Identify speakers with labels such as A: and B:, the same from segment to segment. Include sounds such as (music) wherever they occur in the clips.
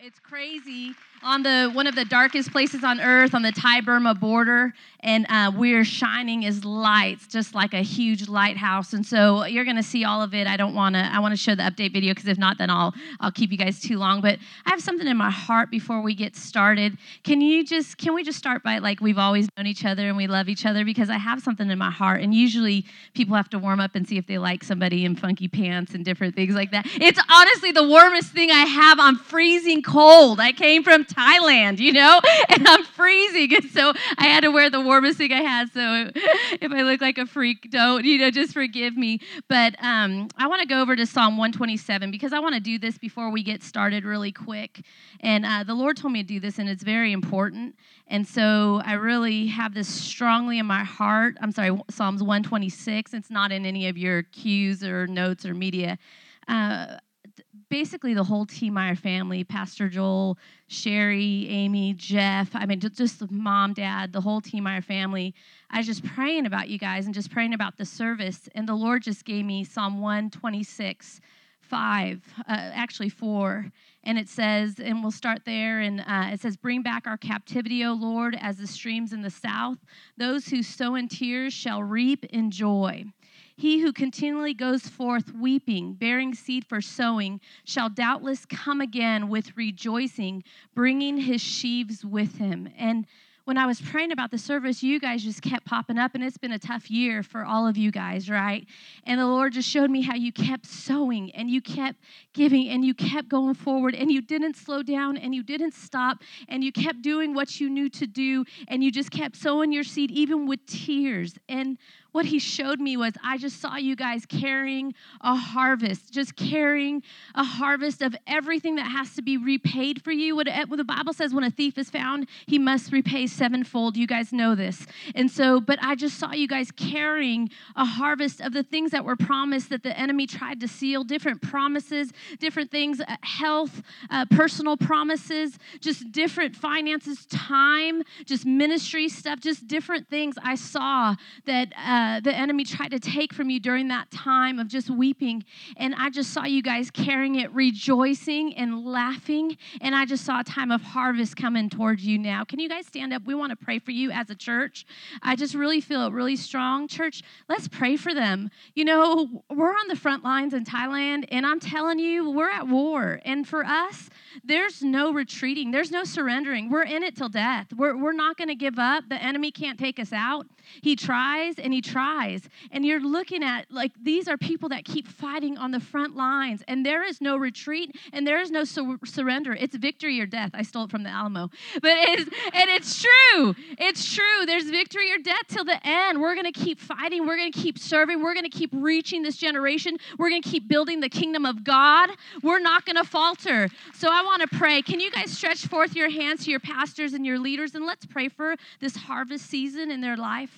A: it's crazy on the one of the darkest places on earth on the Thai Burma border, and uh, we're shining as lights, just like a huge lighthouse. And so you're going to see all of it. I don't want to. I want to show the update video because if not, then I'll I'll keep you guys too long. But I have something in my heart before we get started. Can you just can we just start by like we've always known each other and we love each other because I have something in my heart, and usually people have to warm up and see if they like somebody in funky pants and different things like that. It's honestly the warmest thing I have. I'm freezing cold. I came from Thailand, you know, (laughs) and I'm freezing. And so I had to wear the warmest thing I had. So if I look like a freak, don't, you know, just forgive me. But um, I want to go over to Psalm 127 because I want to do this before we get started really quick. And uh, the Lord told me to do this, and it's very important. And so I really have this strongly in my heart. I'm sorry, Psalms 126. It's not in any of your cues or notes or media. Uh, basically the whole T Meyer family, Pastor Joel, Sherry, Amy, Jeff, I mean, just the mom, dad, the whole T Meyer family. I was just praying about you guys and just praying about the service. And the Lord just gave me Psalm 126, 5, uh, actually 4. And it says, and we'll start there, and uh, it says, Bring back our captivity, O Lord, as the streams in the south. Those who sow in tears shall reap in joy. He who continually goes forth weeping, bearing seed for sowing, shall doubtless come again with rejoicing, bringing his sheaves with him. And when I was praying about the service, you guys just kept popping up, and it's been a tough year for all of you guys, right? And the Lord just showed me how you kept sowing and you kept giving and you kept going forward and you didn't slow down and you didn't stop and you kept doing what you knew to do and you just kept sowing your seed, even with tears. And what he showed me was I just saw you guys carrying a harvest, just carrying a harvest of everything that has to be repaid for you. What, the Bible says when a thief is found, he must repay sevenfold. You guys know this. And so, but I just saw you guys carrying a harvest of the things that were promised that the enemy tried to seal, different promises, different things, uh, health, uh, personal promises, just different finances, time, just ministry stuff, just different things I saw that. Uh, the enemy tried to take from you during that time of just weeping. And I just saw you guys carrying it, rejoicing and laughing. And I just saw a time of harvest coming towards you now. Can you guys stand up? We want to pray for you as a church. I just really feel really strong. Church, let's pray for them. You know, we're on the front lines in Thailand, and I'm telling you, we're at war. And for us, there's no retreating, there's no surrendering. We're in it till death. We're, we're not going to give up. The enemy can't take us out. He tries and he tries. And you're looking at like these are people that keep fighting on the front lines, and there is no retreat and there is no sur- surrender. It's victory or death. I stole it from the Alamo, (laughs) but it is, and it's true. It's true. There's victory or death till the end. We're going to keep fighting. We're going to keep serving. We're going to keep reaching this generation. We're going to keep building the kingdom of God. We're not going to falter. So I want to pray. Can you guys stretch forth your hands to your pastors and your leaders, and let's pray for this harvest season in their life.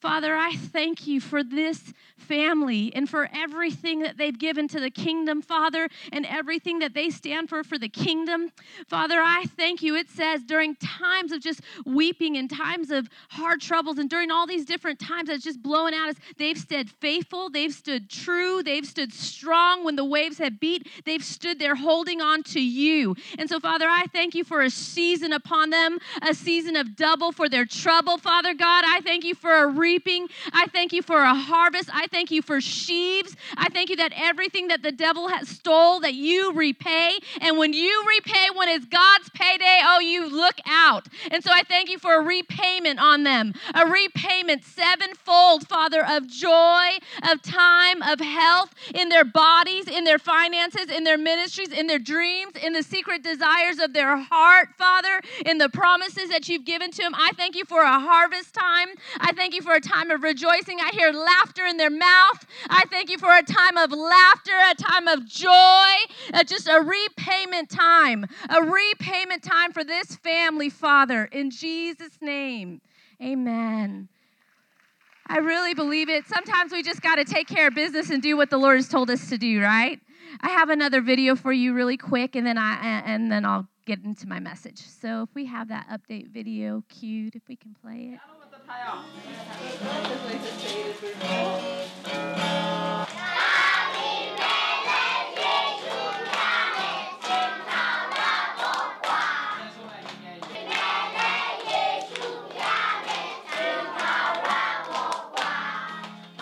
A: Father, I thank you for this family and for everything that they've given to the kingdom, Father, and everything that they stand for for the kingdom. Father, I thank you. It says during times of just weeping and times of hard troubles and during all these different times that's just blowing out us, they've stood faithful, they've stood true, they've stood strong when the waves have beat, they've stood there holding on to you. And so, Father, I thank you for a season upon them, a season of double for their trouble, Father God. I thank you for a reaping. I thank you for a harvest. I thank you for sheaves. I thank you that everything that the devil has stole, that you repay. And when you repay, when it's God's payday, oh, you look out. And so I thank you for a repayment on them, a repayment sevenfold, Father, of joy, of time, of health in their bodies, in their finances, in their ministries, in their dreams, in the secret desires of their heart, Father, in the promises that you've given to them. I thank you for a harvest time. I thank you for a time of rejoicing. I hear laughter in their mouth. I thank you for a time of laughter, a time of joy, uh, just a repayment time, a repayment time for this family, Father, in Jesus' name. Amen. I really believe it. Sometimes we just got to take care of business and do what the Lord has told us to do, right? I have another video for you really quick and then I and then I'll get into my message. So if we have that update video queued, if we can play it.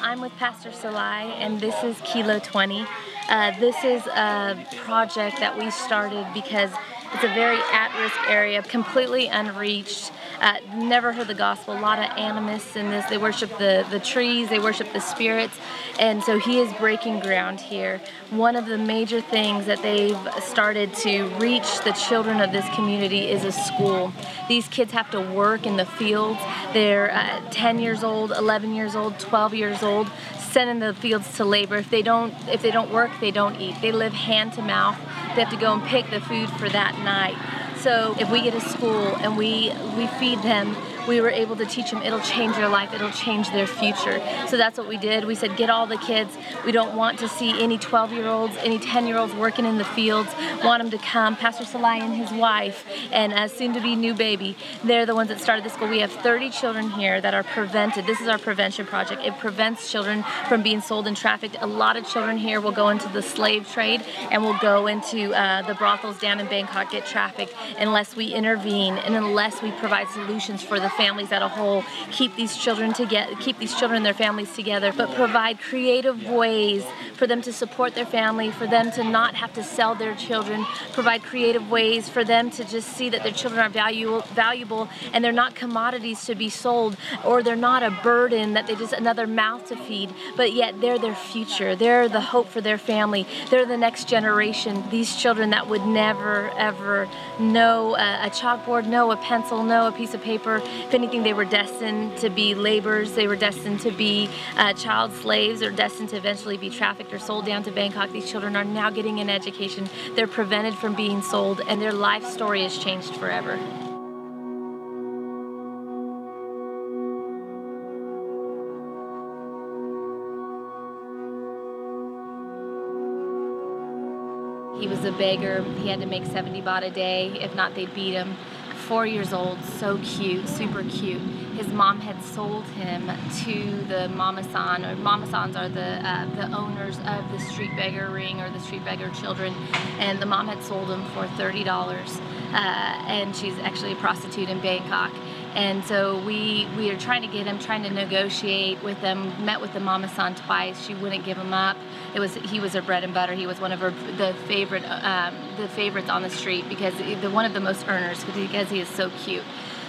A: I'm with Pastor Salai, and this is Kilo 20. Uh, this is a project that we started because it's a very at risk area, completely unreached. Uh, never heard the gospel. A lot of animists in this. They worship the, the trees, they worship the spirits. And so he is breaking ground here. One of the major things that they've started to reach the children of this community is a school. These kids have to work in the fields. They're uh, 10 years old, 11 years old, 12 years old, sent in the fields to labor. If they don't, if they don't work, they don't eat. They live hand to mouth. They have to go and pick the food for that night. So if we get a school and we we feed them we were able to teach them it'll change their life, it'll change their future. So that's what we did. We said, get all the kids. We don't want to see any 12 year olds, any 10 year olds working in the fields. Want them to come. Pastor Salai and his wife, and a soon to be new baby, they're the ones that started the school. We have 30 children here that are prevented. This is our prevention project. It prevents children from being sold and trafficked. A lot of children here will go into the slave trade and will go into uh, the brothels down in Bangkok, get trafficked, unless we intervene and unless we provide solutions for the families as a whole, keep these children together, keep these children and their families together, but provide creative ways for them to support their family, for them to not have to sell their children, provide creative ways for them to just see that their children are valuable, valuable and they're not commodities to be sold or they're not a burden that they just another mouth to feed, but yet they're their future. They're the hope for their family. They're the next generation. These children that would never ever know a, a chalkboard, know a pencil, know a piece of paper, if anything, they were destined to be laborers, they were destined to be uh, child slaves, or destined to eventually be trafficked or sold down to Bangkok. These children are now getting an education. They're prevented from being sold, and their life story has changed forever. He was a beggar. He had to make 70 baht a day. If not, they'd beat him four years old, so cute, super cute. His mom had sold him to the Mamasan, or Mamasans are the uh, the owners of the street beggar ring or the street beggar children, and the mom had sold him for thirty dollars, uh, and she's actually a prostitute in Bangkok. And so we we are trying to get him, trying to negotiate with them. Met with the Mama San twice. She wouldn't give him up. It was he was her bread and butter. He was one of her the favorite um, the favorites on the street because the one of the most earners because he is so cute.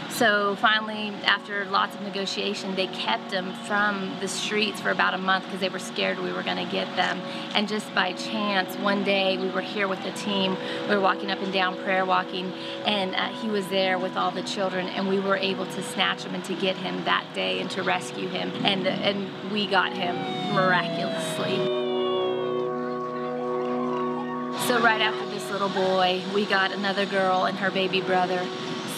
A: So finally, after lots of negotiation, they kept them from the streets for about a month because they were scared we were going to get them. And just by chance, one day we were here with the team. We were walking up and down prayer walking, and uh, he was there with all the children, and we were able to snatch him and to get him that day and to rescue him. And and we got him miraculously. So right after this little boy, we got another girl and her baby brother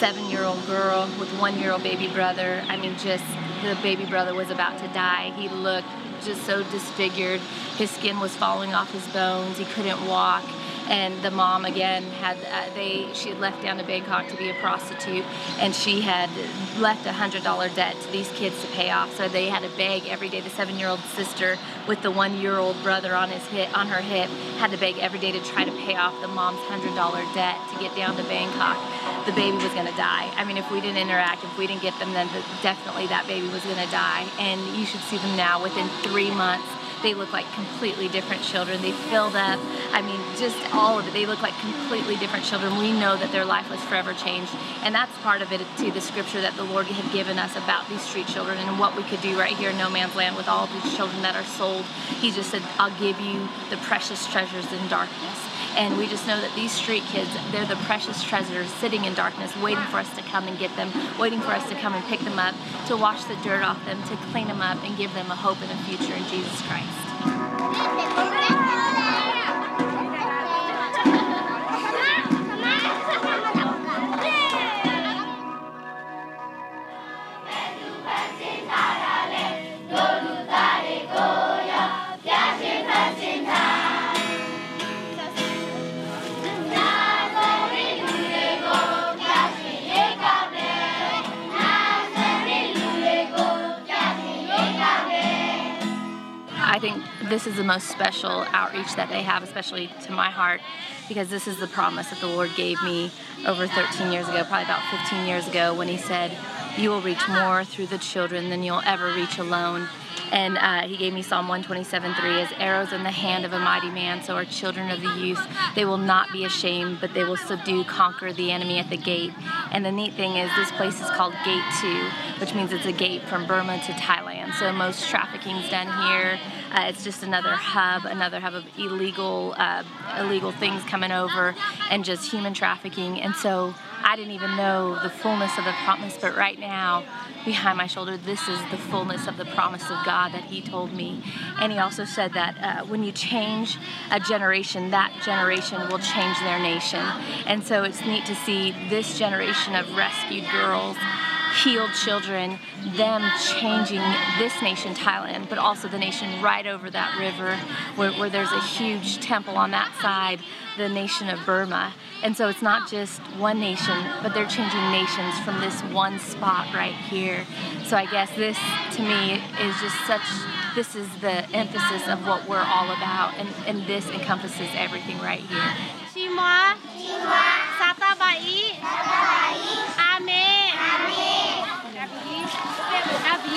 A: seven year old girl with one year old baby brother. I mean, just the baby brother was about to die. He looked just so disfigured. His skin was falling off his bones. He couldn't walk and the mom again had uh, they she had left down to Bangkok to be a prostitute, and she had left a hundred dollar debt to these kids to pay off. So they had to beg every day. The seven year old sister with the one year old brother on his hip on her hip had to beg every day to try to pay off the mom's hundred dollar debt to get down to Bangkok. The baby was going to die. I mean, if we didn't interact, if we didn't get them, then definitely that baby was going to die. And you should see them now within three months they look like completely different children. They filled up. I mean, just all of it. They look like completely different children. We know that their life was forever changed. And that's part of it, to the scripture that the Lord had given us about these street children and what we could do right here in No Man's Land with all these children that are sold. He just said, I'll give you the precious treasures in darkness. And we just know that these street kids, they're the precious treasures sitting in darkness, waiting for us to come and get them, waiting for us to come and pick them up, to wash the dirt off them, to clean them up, and give them a hope and a future in Jesus Christ. Most special outreach that they have, especially to my heart, because this is the promise that the Lord gave me over 13 years ago, probably about 15 years ago, when He said, You will reach more through the children than you'll ever reach alone. And uh, he gave me Psalm 127 3 as arrows in the hand of a mighty man, so are children of the youth. They will not be ashamed, but they will subdue, conquer the enemy at the gate. And the neat thing is, this place is called Gate 2, which means it's a gate from Burma to Thailand. So most trafficking's done here. Uh, it's just another hub, another hub of illegal, uh, illegal things coming over, and just human trafficking. And so I didn't even know the fullness of the promise, but right now, behind my shoulder, this is the fullness of the promise of God that He told me. And He also said that uh, when you change a generation, that generation will change their nation. And so it's neat to see this generation of rescued girls healed children, them changing this nation, Thailand, but also the nation right over that river where, where there's a huge temple on that side, the nation of Burma. And so it's not just one nation, but they're changing nations from this one spot right here. So I guess this, to me, is just such, this is the emphasis of what we're all about, and, and this encompasses everything right here.
B: Chima, Satabai, Ame,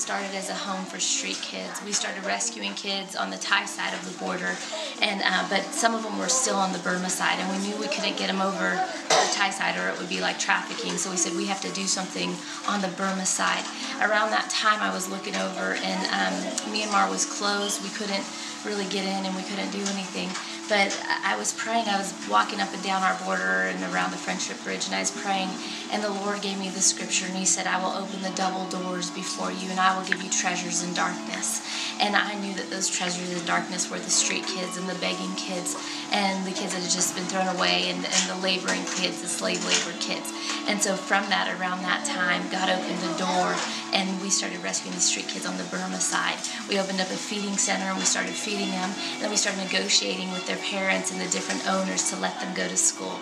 A: started as a home for street kids. We started rescuing kids on the Thai side of the border, and uh, but some of them were still on the Burma side, and we knew we couldn't get them over the Thai side, or it would be like trafficking. So we said we have to do something on the Burma side. Around that time, I was looking over, and um, Myanmar was closed. We couldn't really get in, and we couldn't do anything. But I was praying. I was walking up and down our border and around the Friendship Bridge, and I was praying. And the Lord gave me the scripture, and He said, I will open the double doors before you, and I will give you treasures in darkness. And I knew that those treasures in darkness were the street kids and the begging kids, and the kids that had just been thrown away, and, and the laboring kids, the slave labor kids. And so from that, around that time, God opened a door, and we started rescuing the street kids on the Burma side. We opened up a feeding center, and we started feeding them. And then we started negotiating with their parents and the different owners to let them go to school.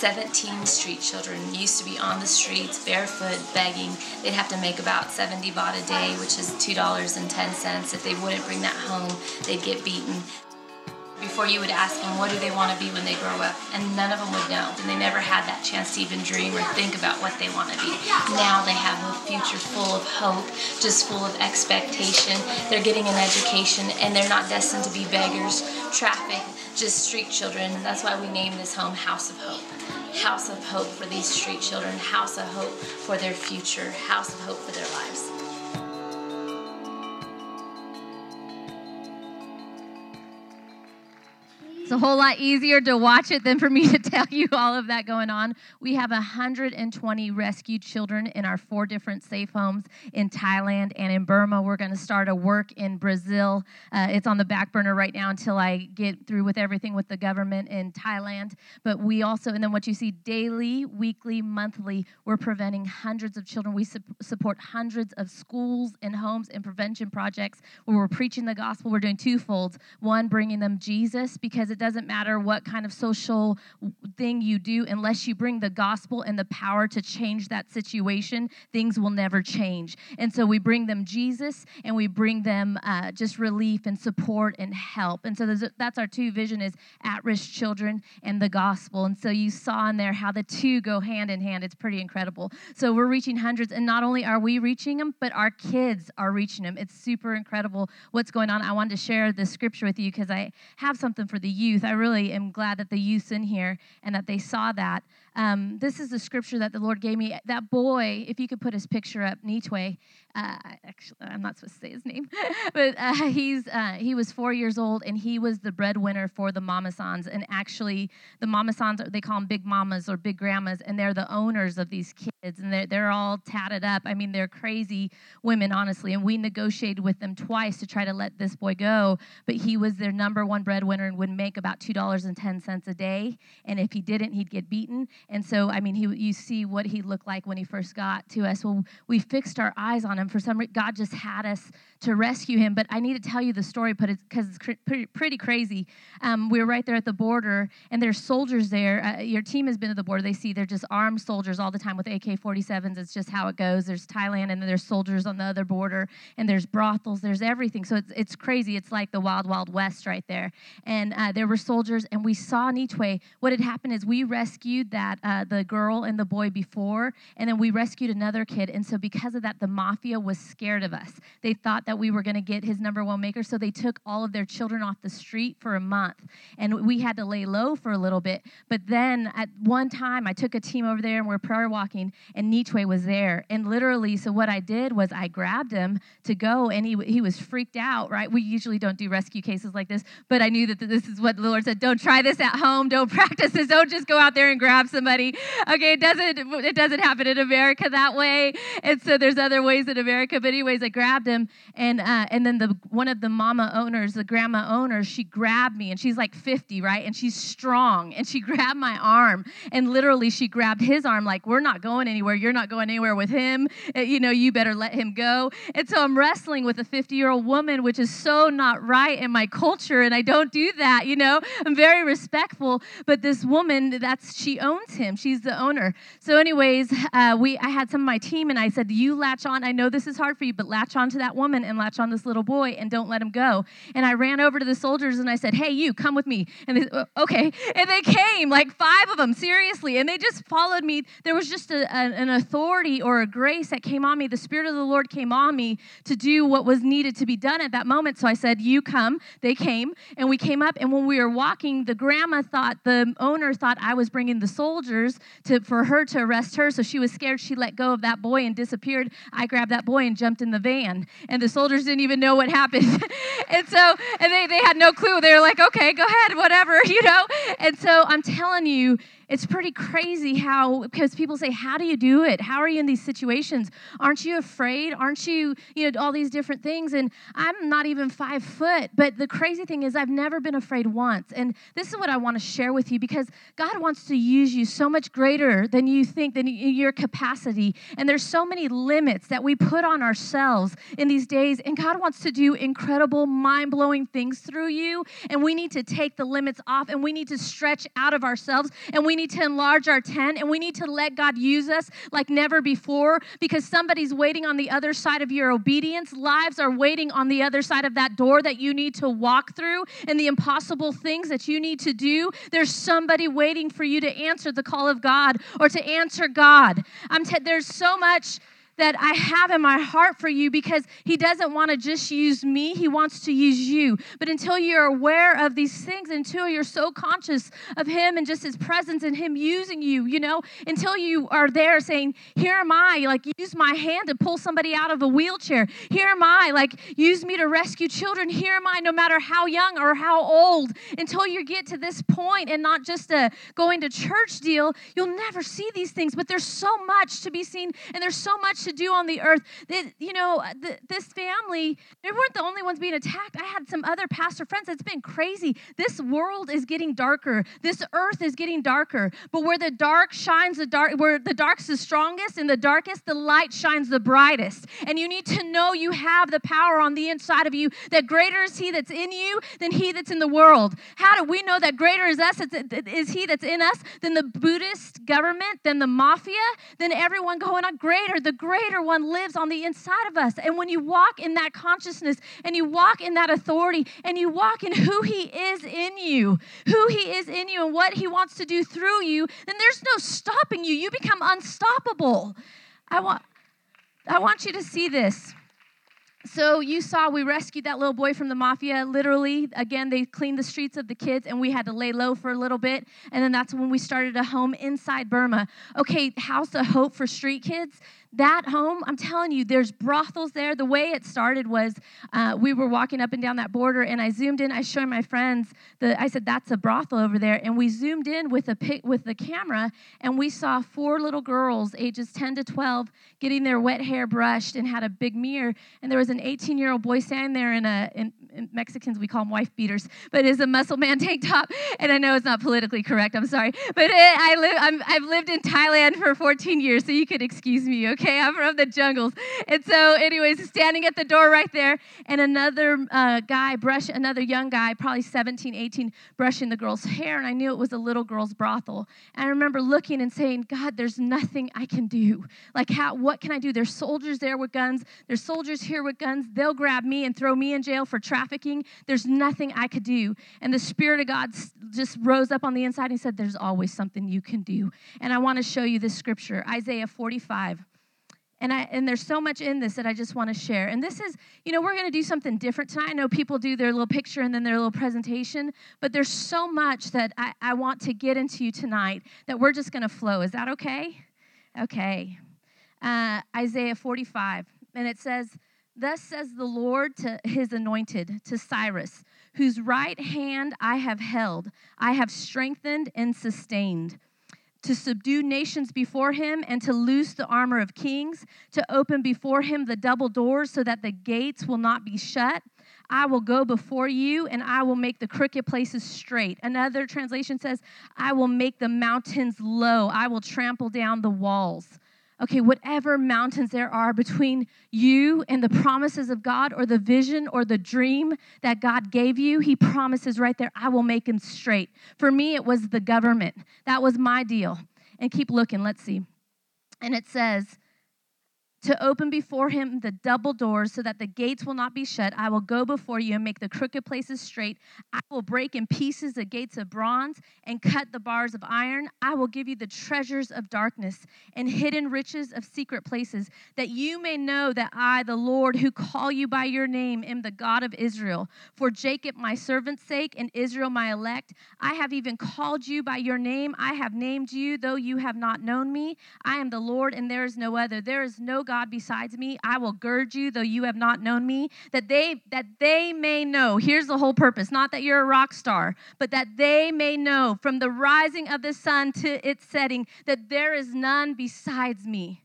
A: 17 street children used to be on the streets barefoot begging. They'd have to make about 70 baht a day which is $2.10 if they wouldn't bring that home they'd get beaten before you would ask them what do they want to be when they grow up? And none of them would know. And they never had that chance to even dream or think about what they want to be. Now they have a future full of hope just full of expectation. They're getting an education and they're not destined to be beggars. Traffic just street children. That's why we named this home house of hope. House of hope for these street children. House of hope for their future. House of hope for their lives
C: It's a whole lot easier to watch it than for me to (laughs) tell you all of that going on. We have 120 rescued children in our four different safe homes in Thailand and in Burma. We're going to start a work in Brazil. Uh, it's on the back burner right now until I get through with everything with the government in Thailand. But we also, and then what you see daily, weekly, monthly, we're preventing hundreds of children. We su- support hundreds of schools and homes and prevention projects where we're preaching the gospel. We're doing twofold One, bringing them Jesus because it doesn't matter what kind of social thing you do unless you bring the gospel and the power to change that situation things will never change. And so we bring them jesus and we bring them uh, just relief and support and help. And so that's our two vision is at-risk children and the gospel. And so you saw in there how the two go hand in hand. It's pretty incredible. So we're reaching hundreds and not only are we reaching them but our kids are reaching them. It's super incredible what's going on. I wanted to share the scripture with you because i have something for the youth i really am glad that the youth's in here and that they saw that
A: um, this is the scripture that the Lord gave me. That boy, if you could put his picture up, Nitwe, uh, actually, I'm not supposed to say his name, (laughs) but uh, he's uh, he was four years old and he was the breadwinner for the Mama Sans. And actually, the Mama Sans, they call them big mamas or big grandmas, and they're the owners of these kids. And they're, they're all tatted up. I mean, they're crazy women, honestly. And we negotiated with them twice to try to let this boy go, but he was their number one breadwinner and would make about $2.10 a day. And if he didn't, he'd get beaten. And so, I mean, he, you see what he looked like when he first got to us. Well, we fixed our eyes on him. For some reason, God just had us to rescue him. But I need to tell you the story because it's, pretty, crazy. Um, we were right there at the border, and there's soldiers there. Uh, your team has been to the border. They see they're just armed soldiers all the time with AK 47s. It's just how it goes. There's Thailand, and then there's soldiers on the other border, and there's brothels, there's everything. So it's, it's crazy. It's like the wild, wild west right there. And uh, there were soldiers, and we saw Nitwe. What had happened is we rescued that uh, the girl and the boy before, and then we rescued another kid. And so because of that, the mafia was scared of us. They thought that we were going to get his number one maker, so they took all of their children off the street for a month, and we had to lay low for a little bit. But then at one time, I took a team over there, and we're prayer walking, and Nitwe was there, and literally, so what I did was I grabbed him to go, and he he was freaked out. Right? We usually don't do rescue cases like this, but I knew that this is what the Lord said: don't try this at home, don't (laughs) practice this, don't just go out there and grab somebody. Okay, it doesn't it doesn't happen in America that way, and so there's other ways in America. But anyways, I grabbed him, and uh, and then the one of the mama owners, the grandma owner, she grabbed me, and she's like 50, right? And she's strong, and she (laughs) grabbed my arm, and literally she grabbed his arm, like we're not going anywhere. You're not going anywhere with him. Uh, you know, you better let him go. And so I'm wrestling with a 50 year old woman, which is so not right in my culture, and I don't do that. You know, I'm very respectful, but this woman, that's she owns him. She's the owner. So, anyways, uh, we I had some of my team, and I said, "You latch on. I know this is hard for you, but latch on to that woman and latch on this little boy, and don't let him go." And I ran over to the soldiers and I said, "Hey, you, come with me." And they, "Uh, okay, and they came, like five of them, seriously, and they just followed me. There was just a, a, an authority or a grace that came on me. The Spirit of the Lord came on me to do what was needed to be done at that moment. So I said, "You come." They came, and we came up. And when we were walking, the grandma thought the owner thought I was bringing the soldiers to for her to arrest her. So she was scared. She let go of that boy and disappeared. I grabbed that boy and jumped in the van, and the soldiers didn't even know what happened. (laughs) and so, and they they had no clue. They were like, "Okay, go ahead, whatever," (laughs) you know. And so I'm telling you it's pretty crazy how because people say how do you do it? How are you in these situations? Aren't you afraid? Aren't you you know all these different things? And i'm not even five foot but the crazy thing is i've never been afraid once. And this is what i want to share with you because god wants to use you so much greater than you think than your capacity. And there's so many limits that we put on ourselves in these days. And god wants to do incredible mind-blowing things through you. And we need to take the limits off and we need to stretch out of ourselves and we need to enlarge our tent and we need to let God use us like never before because somebody's waiting on the other side of your obedience. Lives are waiting on the other side of that door that you need to walk through and the impossible things that you need to do. There's somebody waiting for you to answer the call of God or to answer God. I'm t- there's so much that I have in my heart for you because He doesn't want to just use me, He wants to use you. But until you're aware of these things, until you're so conscious of Him and just His presence and Him using you, you know, until you are there saying, Here am I, like use my hand to pull somebody out of a wheelchair. Here am I, like use me to rescue children. Here am I, no matter how young or how old. Until you get to this point and not just a going to church deal, you'll never see these things. But there's so much to be seen and there's so much to do on the earth. That, you know, uh, th- this family, they weren't the only ones being attacked. I had some other pastor friends. It's been crazy. This world is getting darker. This earth is getting darker. But where the dark shines, the dark, where the dark's the strongest and the darkest, the light shines the brightest. And you need to know you have the power on the inside of you that greater is He that's in you than He that's in the world. How do we know that greater is us, is He that's in us than the Buddhist government, than the mafia, than everyone going on? Greater, the greater one lives on the inside of us. And when you walk in that consciousness and you walk in that authority and you walk in who He is in you, who He is in you, and what He wants to do through you, then there's no stopping you. You become unstoppable. I want, I want you to see this. so you saw we rescued that little boy from the mafia literally again they cleaned the streets of the kids and we had to lay low for a little bit and then that's when we started a home inside burma okay house of hope for street kids that home, I'm telling you, there's brothels there. The way it started was uh, we were walking up and down that border, and I zoomed in. I showed my friends the. I said, "That's a brothel over there," and we zoomed in with a pic, with the camera, and we saw four little girls, ages 10 to 12, getting their wet hair brushed and had a big mirror, and there was an 18 year old boy standing there in a in, in Mexicans we call them wife beaters, but is a muscle man (laughs) tank top, and I know it's not politically correct. I'm sorry, but it, I live. I'm, I've lived in Thailand for 14 years, so you could excuse me, okay? Okay? I'm from the jungles. And so, anyways, standing at the door right there, and another uh, guy, brush, another young guy, probably 17, 18, brushing the girl's hair. And I knew it was a little girl's brothel. And I remember looking and saying, God, there's nothing I can do. Like, how, what can I do? There's soldiers there with guns. There's soldiers here with guns. They'll grab me and throw me in jail for trafficking. There's nothing I could do. And the Spirit of God just rose up on the inside and said, There's always something you can do. And I want to show you this scripture Isaiah 45. And, I, and there's so much in this that I just want to share. And this is, you know, we're going to do something different tonight. I know people do their little picture and then their little presentation, but there's so much that I, I want to get into you tonight that we're just going to flow. Is that okay? Okay. Uh, Isaiah 45. And it says, Thus says the Lord to his anointed, to Cyrus, whose right hand I have held, I have strengthened and sustained to subdue nations before him and to loose the armor of kings, to open before him the double doors so that the gates will not be shut. I will go before you and I will make the crooked places straight. Another translation says, I will make the mountains low, I will trample down the walls okay, whatever mountains there are between you and the promises of God or the vision or the dream that God gave you, He promises right there, I will make them straight. For me, it was the government. That was my deal. And keep looking, let's see. And it says, to open before him the double doors so that the gates will not be shut. I will go before you and make the crooked places straight. I will break in pieces the gates of bronze and cut the bars of iron. I will give you the treasures of darkness and hidden riches of secret places, that you may know that I, the Lord, who call you by your name, am the God of Israel. For Jacob, my servant's sake, and Israel, my elect, I have even called you by your name. I have named you, though you have not known me. I am the Lord, and there is no other. There is no God besides me. I will gird you, though you have not known me, that they that they may know. Here's the whole purpose: not that you're a rock star, but that they may know from the rising of the sun to its setting that there is none besides me.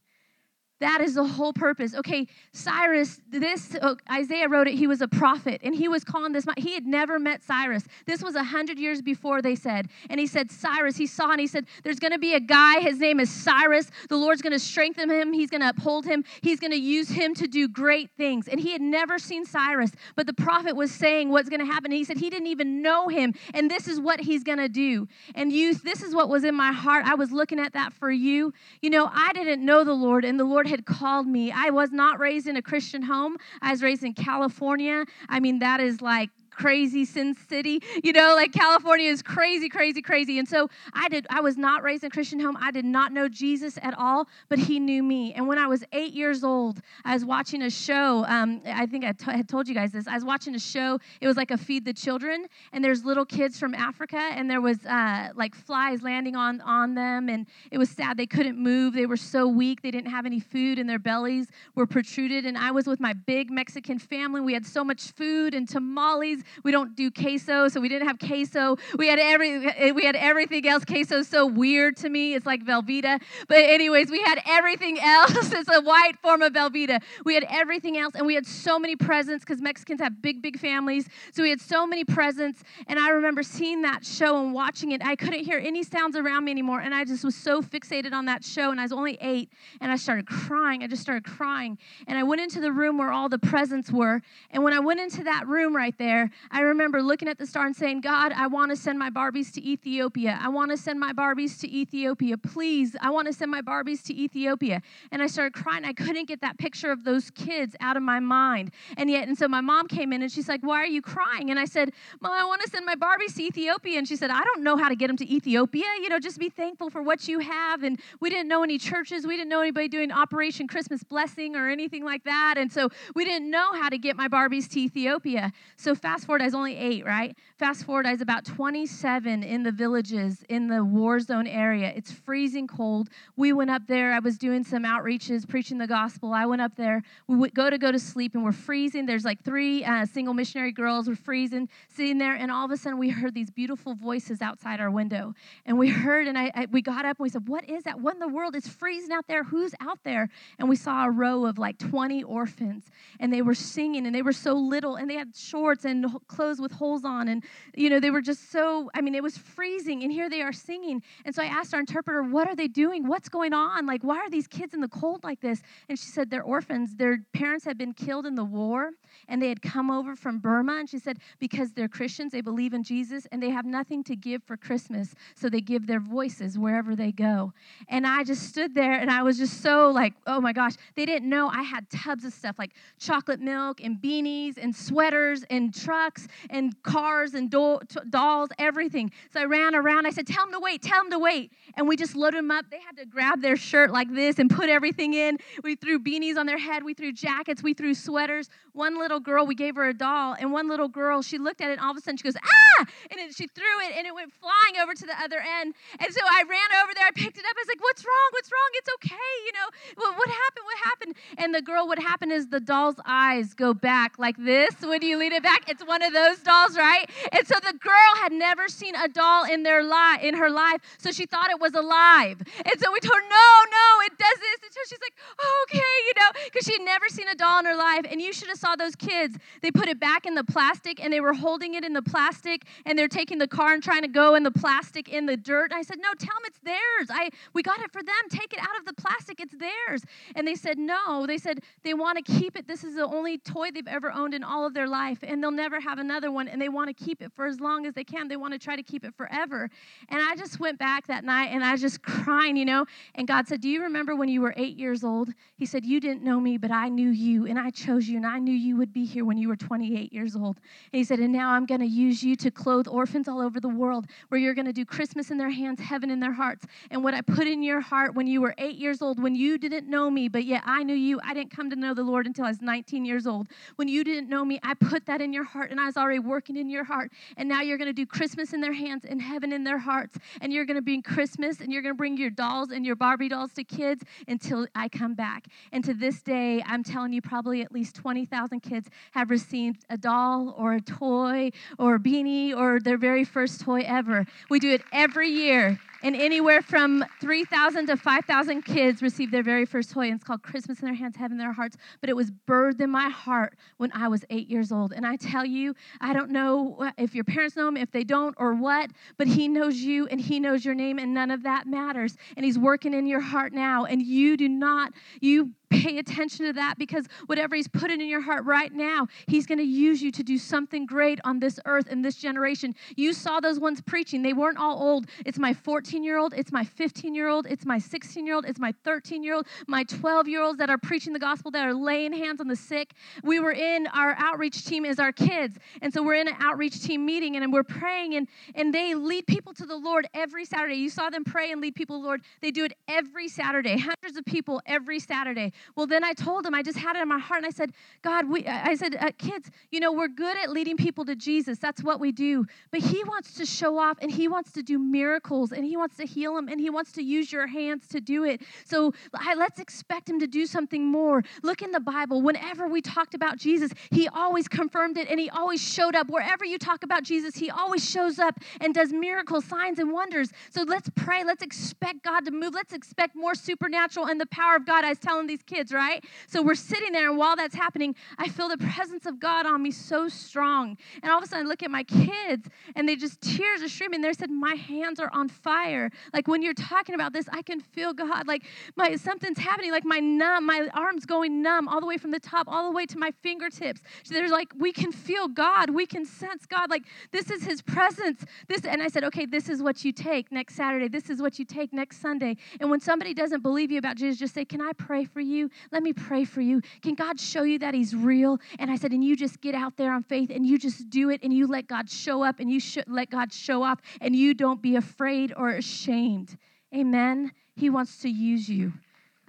A: That is the whole purpose. Okay, Cyrus, this, oh, Isaiah wrote it, he was a prophet, and he was calling this, he had never met Cyrus. This was a hundred years before, they said. And he said, Cyrus, he saw and he said, There's gonna be a guy, his name is Cyrus. The Lord's gonna strengthen him, he's gonna uphold him, he's gonna use him to do great things. And he had never seen Cyrus, but the prophet was saying what's gonna happen. And he said he didn't even know him, and this is what he's gonna do. And youth, this is what was in my heart. I was looking at that for you. You know, I didn't know the Lord, and the Lord had called me. I was not raised in a Christian home. I was raised in California. I mean, that is like crazy sin city you know like california is crazy crazy crazy. And so i did i was not raised in a christian home. I did not know jesus at all but he knew me. And when i was eight years old i was watching a show um, i think I had told you guys this i was watching a show it was like a feed the children and there's little kids from africa and there was uh, like flies landing on on them and it was sad. They couldn't move. They were so weak. They didn't have any food and their bellies were protruded. And i was with my big mexican family. We had so much food and tamales we don't do queso, so we didn't have queso. We had every we had everything else. Queso is so weird to me. It's like Velveeta. But anyways, we had everything else. (laughs) it's a white form of Velveeta. We had everything else, and we had so many presents because Mexicans have big, big families. So we had so many presents. And I remember seeing that show and watching it. I couldn't hear any sounds around me anymore, and I just was so fixated on that show. And I was only eight, and I started crying. I just started crying, and I went into the room where all the presents were. And when I went into that room right there, I remember looking at the star and saying, God, I want to send my Barbies to Ethiopia. I want to send my Barbies to Ethiopia. Please, I want to send my Barbies to Ethiopia. And I started crying. I couldn't get that picture of those kids out of my mind. And yet, and so my mom came in and she's like, Why are you crying? And I said, Mom, I want to send my Barbies to Ethiopia. And she said, I don't know how to get them to Ethiopia. You know, just be thankful for what you have. And we didn't know any churches. We didn't know anybody doing Operation Christmas Blessing or anything like that. And so we didn't know how to get my Barbies to Ethiopia. So fast forward, I was only eight, right? Fast forward, I was about 27 in the villages in the war zone area. It's freezing cold. We went up there. I was doing some outreaches, preaching the gospel. I went up there. We would go to go to sleep, and we're freezing. There's like three uh, single missionary girls. We're freezing, sitting there, and all of a sudden we heard these beautiful voices outside our window. And we heard, and I, I we got up and we said, "What is that? What in the world? It's freezing out there. Who's out there?" And we saw a row of like 20 orphans, and they were singing, and they were so little, and they had shorts and clothes with holes on, and you know they were just so. I mean, it was freezing, and here they are singing. And so I asked our interpreter, "What are they doing? What's going on? Like, why are these kids in the cold like this?" And she said, "They're orphans. Their parents had been killed in the war, and they had come over from Burma." And she said, "Because they're Christians, they believe in Jesus, and they have nothing to give for Christmas, so they give their voices wherever they go." And I just stood there, and I was just so like, "Oh my gosh!" They didn't know I had tubs of stuff like chocolate milk and beanies and sweaters and trucks and cars and do- t- dolls, everything. So I ran around. I said, Tell them to wait, tell them to wait. And we just loaded them up. They had to grab their shirt like this and put everything in. We threw beanies on their head. We threw jackets. We threw sweaters. One little girl, we gave her a doll. And one little girl, she looked at it and all of a sudden she goes, Ah! And it, she threw it and it went flying over to the other end. And so I ran over there. I picked it up. I was like, What's wrong? What's wrong? It's okay. You know, well, what happened? What happened? And the girl, what happened is the doll's eyes go back like this when you lean it back. It's one of those dolls, right? And so the girl had never seen a doll in their life in her life, so she thought it was alive. And so we told her, no, no, it does this. And so she's like, oh, okay, you know, because she'd never seen a doll in her life. And you should have saw those kids. They put it back in the plastic and they were holding it in the plastic and they're taking the car and trying to go in the plastic in the dirt. And I said, no, tell them it's theirs. I we got it for them. Take it out of the plastic. It's theirs. And they said, no. They said they want to keep it. This is the only toy they've ever owned in all of their life, and they'll never have another one. And they want to keep it for as long as they can. They want to try to keep it forever. And I just went back that night and I was just crying, you know. And God said, Do you remember when you were eight years old? He said, You didn't know me, but I knew you, and I chose you, and I knew you would be here when you were 28 years old. And He said, And now I'm going to use you to clothe orphans all over the world, where you're going to do Christmas in their hands, heaven in their hearts. And what I put in your heart when you were eight years old, when you didn't know me, but yet I knew you, I didn't come to know the Lord until I was 19 years old. When you didn't know me, I put that in your heart, and I was already working in your heart. And now you're going to do Christmas in their hands and heaven in their hearts. And you're going to bring Christmas, and you're going to bring your dolls and your Barbie dolls to kids until I come back. And to this day, I'm telling you, probably at least 20,000 kids have received a doll or a toy or a beanie or their very first toy ever. We do it every year. And anywhere from 3,000 to 5,000 kids receive their very first toy. And it's called Christmas in Their Hands, Heaven in Their Hearts. But it was birthed in my heart when I was eight years old. And I tell you, I don't know if your parents know him, if they don't, or what, but he knows you and he knows your name, and none of that matters. And he's working in your heart now. And you do not, you pay attention to that because whatever he's put in your heart right now, he's going to use you to do something great on this earth in this generation. You saw those ones preaching. They weren't all old. It's my 14 year old, it's my 15 year old, it's my 16 year old, it's my 13 year old, my 12 year olds that are preaching the gospel, that are laying hands on the sick. We were in our outreach team as our kids. And so we're in an outreach team meeting and we're praying and, and they lead people to the Lord every Saturday. You saw them pray and lead people Lord. They do it every Saturday, hundreds of people every Saturday. Well, then I told him, I just had it in my heart, and I said, God, we, I said, uh, kids, you know, we're good at leading people to Jesus. That's what we do. But He wants to show off, and He wants to do miracles, and He wants to heal them, and He wants to use your hands to do it. So I, let's expect Him to do something more. Look in the Bible. Whenever we talked about Jesus, He always confirmed it, and He always showed up. Wherever you talk about Jesus, He always shows up and does miracles, signs, and wonders. So let's pray. Let's expect God to move. Let's expect more supernatural and the power of God. I was telling these kids right? So we're sitting there, and while that's happening, I feel the presence of God on me so strong. And all of a sudden, I look at my kids, and they just tears are streaming. They said, My hands are on fire. Like when you're talking about this, I can feel God. Like my something's happening, like my numb, my arms going numb all the way from the top, all the way to my fingertips. So there's like, we can feel God, we can sense God. Like this is his presence. This, and I said, okay, this is what you take next Saturday. This is what you take next Sunday. And when somebody doesn't believe you about Jesus, just say, Can I pray for you? Let me pray for you. Can God show you that He's real? And I said, And you just get out there on faith and you just do it and you let God show up and you sh- let God show off and you don't be afraid or ashamed. Amen. He wants to use you.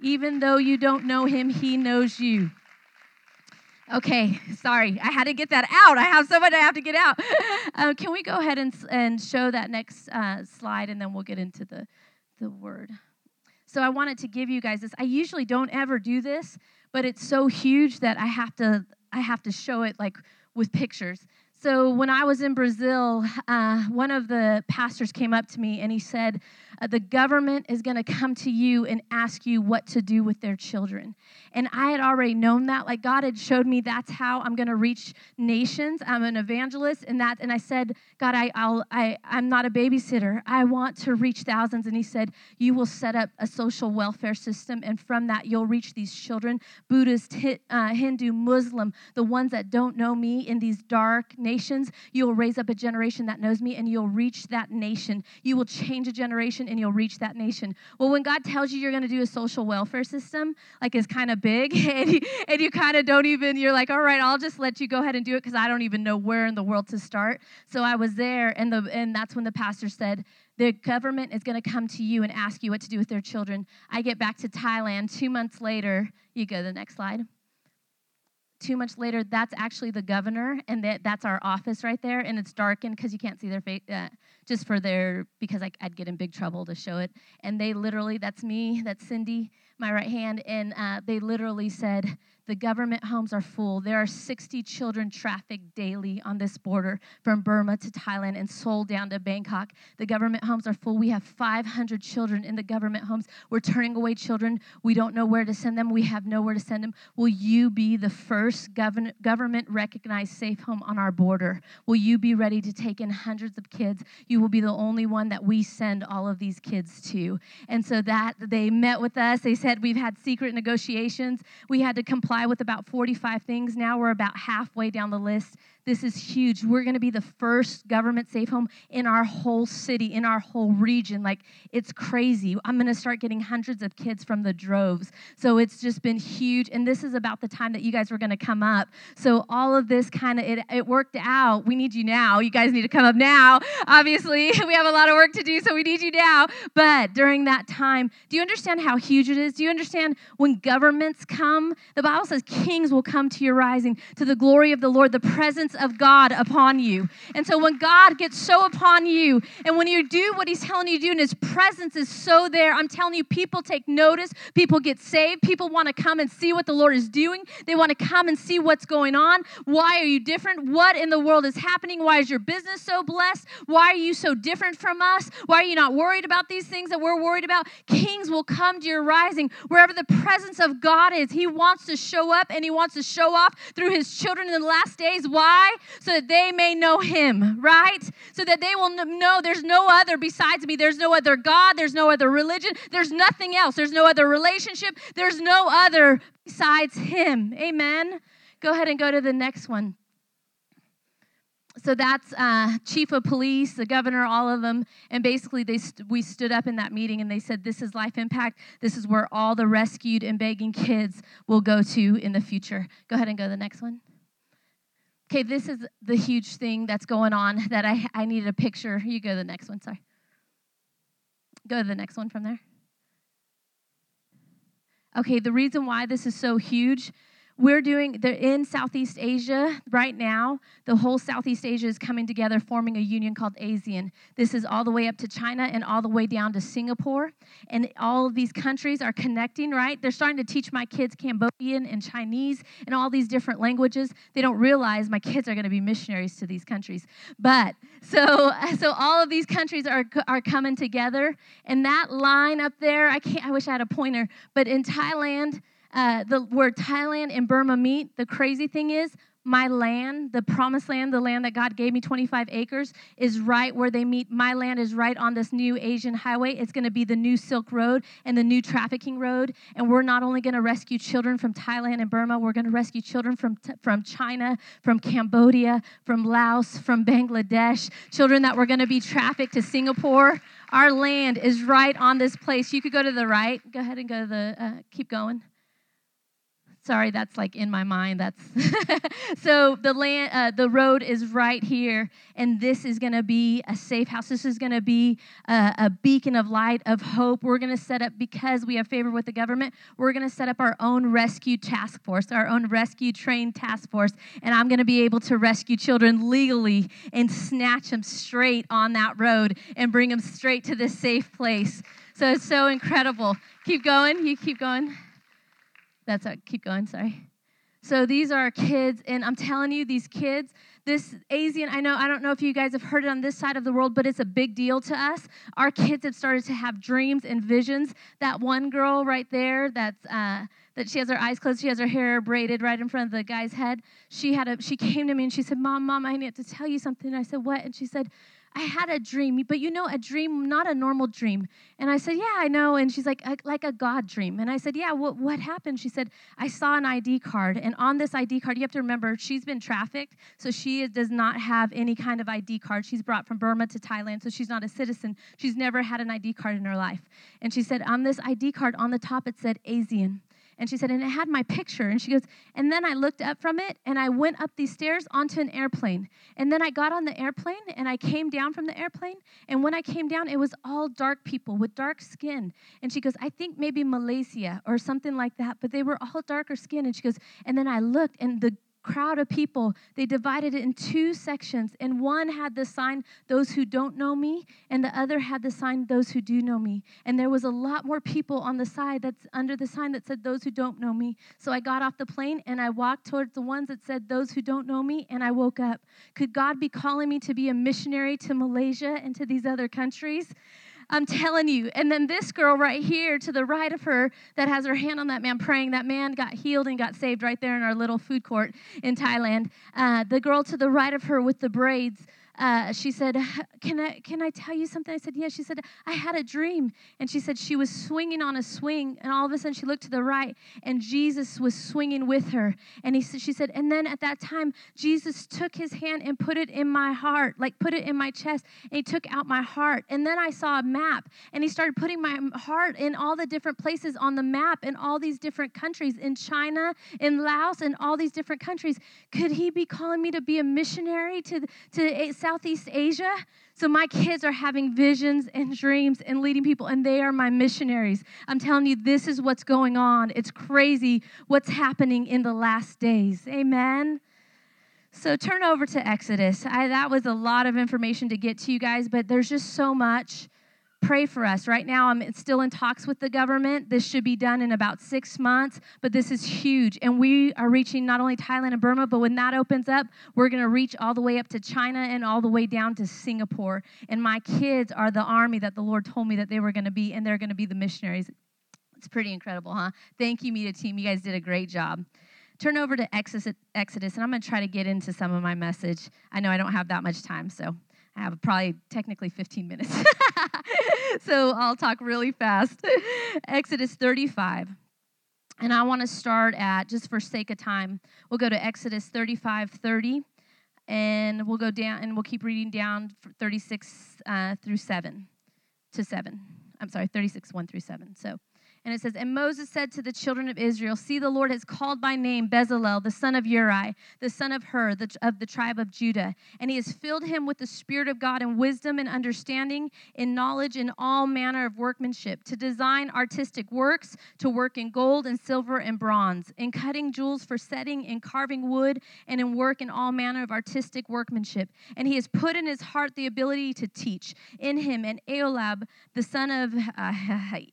A: Even though you don't know Him, He knows you. Okay, sorry. I had to get that out. I have so much I have to get out. (laughs) Uh, can we go ahead and, and show that next uh, slide and then we'll get into the, the word? So I wanted to give you guys this. I usually don't ever do this, but it's so huge that I have to I have to show it like with pictures. So when I was in Brazil, uh, one of the pastors came up to me and he said, uh, The government is going to come to you and ask you what to do with their children. And I had already known that. Like God had showed me that's how I'm going to reach nations. I'm an evangelist, and that. And I said, God, I, I'll, I, I'm not a babysitter. I want to reach thousands. And He said, You will set up a social welfare system, and from that you'll reach these children, Buddhist, uh, Hindu, Muslim, the ones that don't know me in these dark nations. You'll raise up a generation that knows me, and you'll reach that nation. You will change a generation, and you'll reach that nation. Well, when God tells you you're going to do a social welfare system, like is kind of big (laughs) and you, and you kind of don't even you're like all right i'll just let you go ahead and do it because i don't even know where in the world to start so i was there and the and that's when the pastor said the government is going to come to you and ask you what to do with their children i get back to thailand two months later you go to the next slide two much later that's actually the governor and that, that's our office right there and it's darkened because you can't see their face uh, just for their because I, i'd get in big trouble to show it. And they literally that's me that's cindy my right hand, and uh, they literally said, the government homes are full. There are 60 children trafficked daily on this border from Burma to Thailand and Seoul down to Bangkok. The government homes are full. We have 500 children in the government homes. We're turning away children. We don't know where to send them. We have nowhere to send them. Will you be the first government recognized safe home on our border? Will you be ready to take in hundreds of kids? You will be the only one that we send all of these kids to. And so that they met with us. They said we've had secret negotiations. We had to comply with about 45 things. Now we're about halfway down the list. This is huge. We're going to be the first government safe home in our whole city, in our whole region. Like, it's crazy. I'm going to start getting hundreds of kids from the droves. So it's just been huge. And this is about the time that you guys were going to come up. So all of this kind of, it, it worked out. We need you now. You guys need to come up now. Obviously, (laughs) we have a lot of work to do, so we need you now. But during that time, do you understand how huge it is? Do you understand when governments come? The Bible says kings will come to your rising, to the glory of the Lord, the presence of God upon you. And so when God gets so upon you, and when you do what He's telling you to do, and His presence is so there, I'm telling you, people take notice, people get saved, people want to come and see what the Lord is doing. They want to come and see what's going on. Why are you different? What in the world is happening? Why is your business so blessed? Why are you so different from us? Why are you not worried about these things that we're worried about? Kings will come to your rising wherever the presence of God is. He wants to show up and He wants to show off through His children in the last days. Why? Why? So that they may know him, right? So that they will know there's no other besides me. There's no other God. There's no other religion. There's nothing else. There's no other relationship. There's no other besides him. Amen. Go ahead and go to the next one. So that's uh, chief of police, the governor, all of them, and basically they st- we stood up in that meeting and they said, "This is Life Impact. This is where all the rescued and begging kids will go to in the future." Go ahead and go to the next one. Okay, this is the huge thing that's going on that I, I needed a picture. You go to the next one, sorry. Go to the next one from there. Okay, the reason why this is so huge we're doing they're in southeast asia right now the whole southeast asia is coming together forming a union called asean. This is all the way up to china and all the way down to singapore. And all of these countries are connecting right? They're starting to teach my kids cambodian and chinese and all these different languages. They don't realize my kids are going to be missionaries to these countries. But so (laughs) so all of these countries are are coming together. And that line up there i can't i wish i had a pointer but in thailand uh, the where Thailand and Burma meet. The crazy thing is, my land, the promised land, the land that God gave me, 25 acres, is right where they meet. My land is right on this new Asian highway. It's going to be the new Silk Road and the new trafficking road. And we're not only going to rescue children from Thailand and Burma, we're going to rescue children from, from China, from Cambodia, from Laos, from Bangladesh, children that were going to be trafficked to Singapore. Our land is right on this place. You could go to the right. Go ahead and go to the, uh, keep going. Sorry, that's like in my mind. That's (laughs) so the land, uh, the road is right here, and this is going to be a safe house. This is going to be a, a, beacon of light of hope. We're going to set up because we have favor with the government. We're going to set up our own rescue task force, our own rescue trained task force, and I'm going to be able to rescue children legally and snatch them straight on that road and bring them straight to this safe place. So it's so incredible. Keep going. You keep going. That's it. Keep going. Sorry. So these are kids, and I'm telling you, these kids, this Asian, I know, I don't know if you guys have heard it on this side of the world, but it's a big deal to us. Our kids have started to have dreams and visions. That one girl right there, that's uh, that she has her eyes closed, she has her hair braided right in front of the guy's head. She had a, she came to me and she said, "Mom, mom, I need to tell you something." And I said, "What?" And she said, I had a dream, but you know, a dream, not a normal dream. And I said, Yeah, I know. And she's like, Like a God dream. And I said, Yeah, what, what happened? She said, I saw an ID card. And on this ID card, you have to remember, she's been trafficked. So she does not have any kind of ID card. She's brought from Burma to Thailand. So she's not a citizen. She's never had an ID card in her life. And she said, On this ID card, on the top, it said ASEAN. And she said, and it had my picture. And she goes, and then I looked up from it and I went up these stairs onto an airplane. And then I got on the airplane and I came down from the airplane. And when I came down, it was all dark people with dark skin. And she goes, I think maybe Malaysia or something like that, but they were all darker skin. And she goes, and then I looked and the crowd of people, they divided it in two sections. And one had the sign, those who don't know me, and the other had the sign, those who do know me. And there was a lot more people on the side that's under the sign that said, those who don't know me. So I got off the plane and I walked towards the ones that said, those who don't know me, and I woke up. Could God be calling me to be a missionary to Malaysia and to these other countries? I'm telling you. And then this girl right here to the right of her that has her hand on that man praying, that man got healed and got saved right there in our little food court in Thailand. Uh, the girl to the right of her with the braids, uh, she said, can I, can I tell you something? I said, Yeah. She said, I had a dream. And she said she was swinging on a swing, and all of a sudden she looked to the right, and Jesus was swinging with her. And he, she said, And then at that time, Jesus took his hand and put it in my heart, like put it in my chest, and he took out my heart. And then I saw a map, and he started putting my heart in all the different places on the map in all these different countries, in China, in Laos, in all these different countries. Could he be calling me to be a missionary to, to Southeast Asia. So my kids are having visions and dreams and leading people, and they are my missionaries. I'm telling you, this is what's going on. It's crazy what's happening in the last days. Amen. So turn over to Exodus. I, that was a lot of information to get to you guys, but there's just so much pray for us. Right now, I'm still in talks with the government. This should be done in about six months, but this is huge. And we are reaching not only Thailand and Burma, but when that opens up, we're going to reach all the way up to China and all the way down to Singapore. And my kids are the army that the Lord told me that they were going to be, and they're going to be the missionaries. It's pretty incredible, huh? Thank you, Media Team. You guys did a great job turn over to Exodus, Exodus and I'm going to try to get into some of my message. I know I don't have that much time, so I have probably technically 15 minutes. (laughs) so I'll talk really fast. Exodus 35. And I want to start at, just for sake of time, we'll go to Exodus 35 30. And we'll go down and we'll keep reading down 36 uh, through 7 to 7. I'm sorry, 36 1 through 7. So and it says, And Moses said to the children of Israel, See, the Lord has called by name Bezalel, the son of Uri, the son of Hur, the, of the tribe of Judah. And he has filled him with the Spirit of God in wisdom and understanding, in knowledge, in all manner of workmanship, to design artistic works, to work in gold and silver and bronze, in cutting jewels for setting, in carving wood, and in work in all manner of artistic workmanship. And he has put in his heart the ability to teach. In him, and Eolab, the son of (laughs) uh,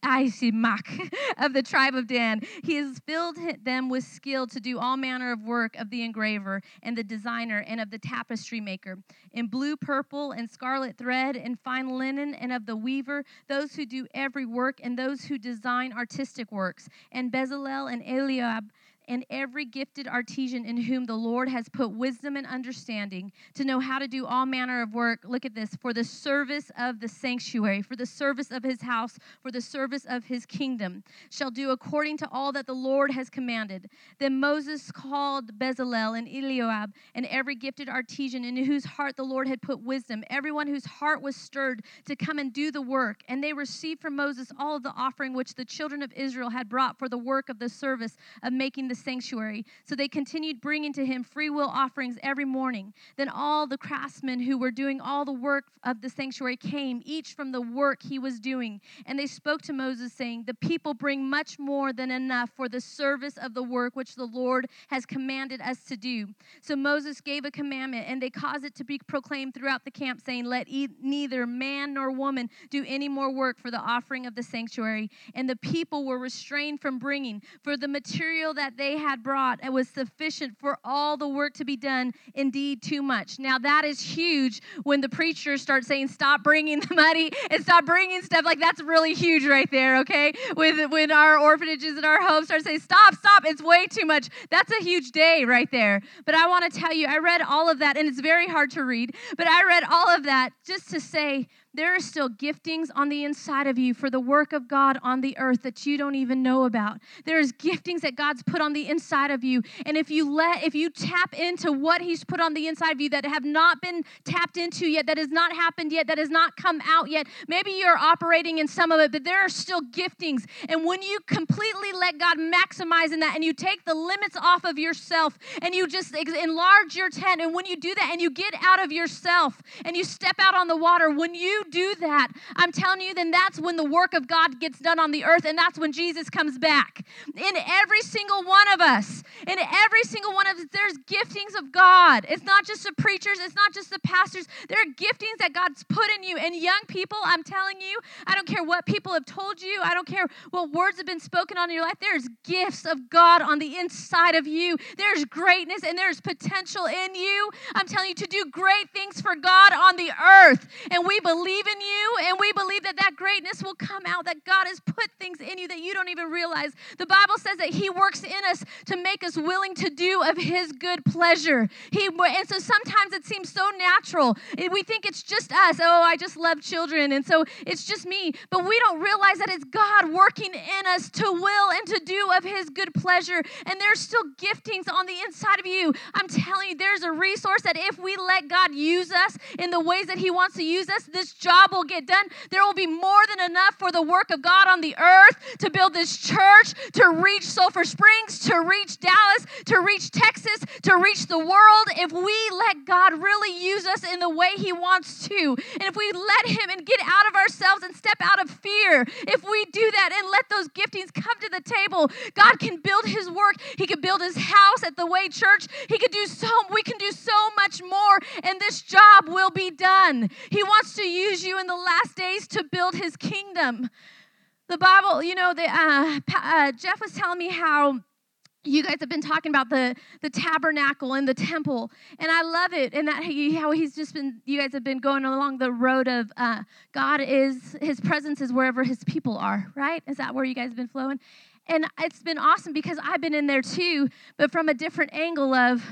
A: Ahisamach, (laughs) of the tribe of Dan. He has filled them with skill to do all manner of work of the engraver and the designer and of the tapestry maker, in blue, purple, and scarlet thread, and fine linen, and of the weaver, those who do every work, and those who design artistic works, and Bezalel and Eliab and every gifted artisan in whom the Lord has put wisdom and understanding to know how to do all manner of work. Look at this for the service of the sanctuary, for the service of his house, for the service of his kingdom, shall do according to all that the Lord has commanded. Then Moses called Bezalel and Eliab and every gifted artisan in whose heart the Lord had put wisdom, everyone whose heart was stirred to come and do the work. And they received from Moses all of the offering which the children of Israel had brought for the work of the service of making the the sanctuary. So they continued bringing to him free will offerings every morning. Then all the craftsmen who were doing all the work of the sanctuary came, each from the work he was doing. And they spoke to Moses, saying, The people bring much more than enough for the service of the work which the Lord has commanded us to do. So Moses gave a commandment, and they caused it to be proclaimed throughout the camp, saying, Let e- neither man nor woman do any more work for the offering of the sanctuary. And the people were restrained from bringing, for the material that they they had brought it was sufficient for all the work to be done, indeed, too much. Now, that is huge when the preachers start saying, Stop bringing the money and stop bringing stuff. Like, that's really huge right there, okay? With, when our orphanages and our homes start saying, Stop, stop, it's way too much. That's a huge day right there. But I want to tell you, I read all of that, and it's very hard to read, but I read all of that just to say, there are still giftings on the inside of you for the work of God on the earth that you don't even know about. There's giftings that God's put on the inside of you. And if you let if you tap into what he's put on the inside of you that have not been tapped into yet, that has not happened yet, that has not come out yet, maybe you're operating in some of it, but there are still giftings. And when you completely let God maximize in that and you take the limits off of yourself and you just enlarge your tent and when you do that and you get out of yourself and you step out on the water, when you do that, I'm telling you, then that's when the work of God gets done on the earth, and that's when Jesus comes back. In every single one of us, in every single one of us, there's giftings of God. It's not just the preachers, it's not just the pastors. There are giftings that God's put in you. And young people, I'm telling you, I don't care what people have told you, I don't care what words have been spoken on your life. There's gifts of God on the inside of you. There's greatness and there's potential in you. I'm telling you to do great things for God on the earth. And we believe believe in you and we believe that that greatness will come out, that God has put things in you that you don't even realize. The Bible says that He works in us to make us willing to do of His good pleasure. He, and so sometimes it seems so natural. We think it's just us. Oh, I just love children, and so it's just me. But we don't realize that it's God working in us to will and to do of His good pleasure. And there's still giftings on the inside of you. I'm telling you, there's a resource that if we let God use us in the ways that He wants to use us, this job will get done. There will be more than enough for the work of God on the earth to build this church, to reach Sulphur Springs, to reach Dallas, to reach Texas, to reach the world. If we let God really use us in the way He wants to, and if we let Him and get out of ourselves and step out of fear, if we do that and let those giftings come to the table, God can build His work. He can build His house at the Way Church. He can do so. We can do so much more, and this job will be done. He wants to use use you in the last days to build his kingdom. The Bible, you know, the, uh, uh, Jeff was telling me how you guys have been talking about the, the tabernacle and the temple and i love it and that he, how he's just been you guys have been going along the road of uh, god is his presence is wherever his people are right? Is that where you guys have been flowing? And it's been awesome because i've been in there too but from a different angle of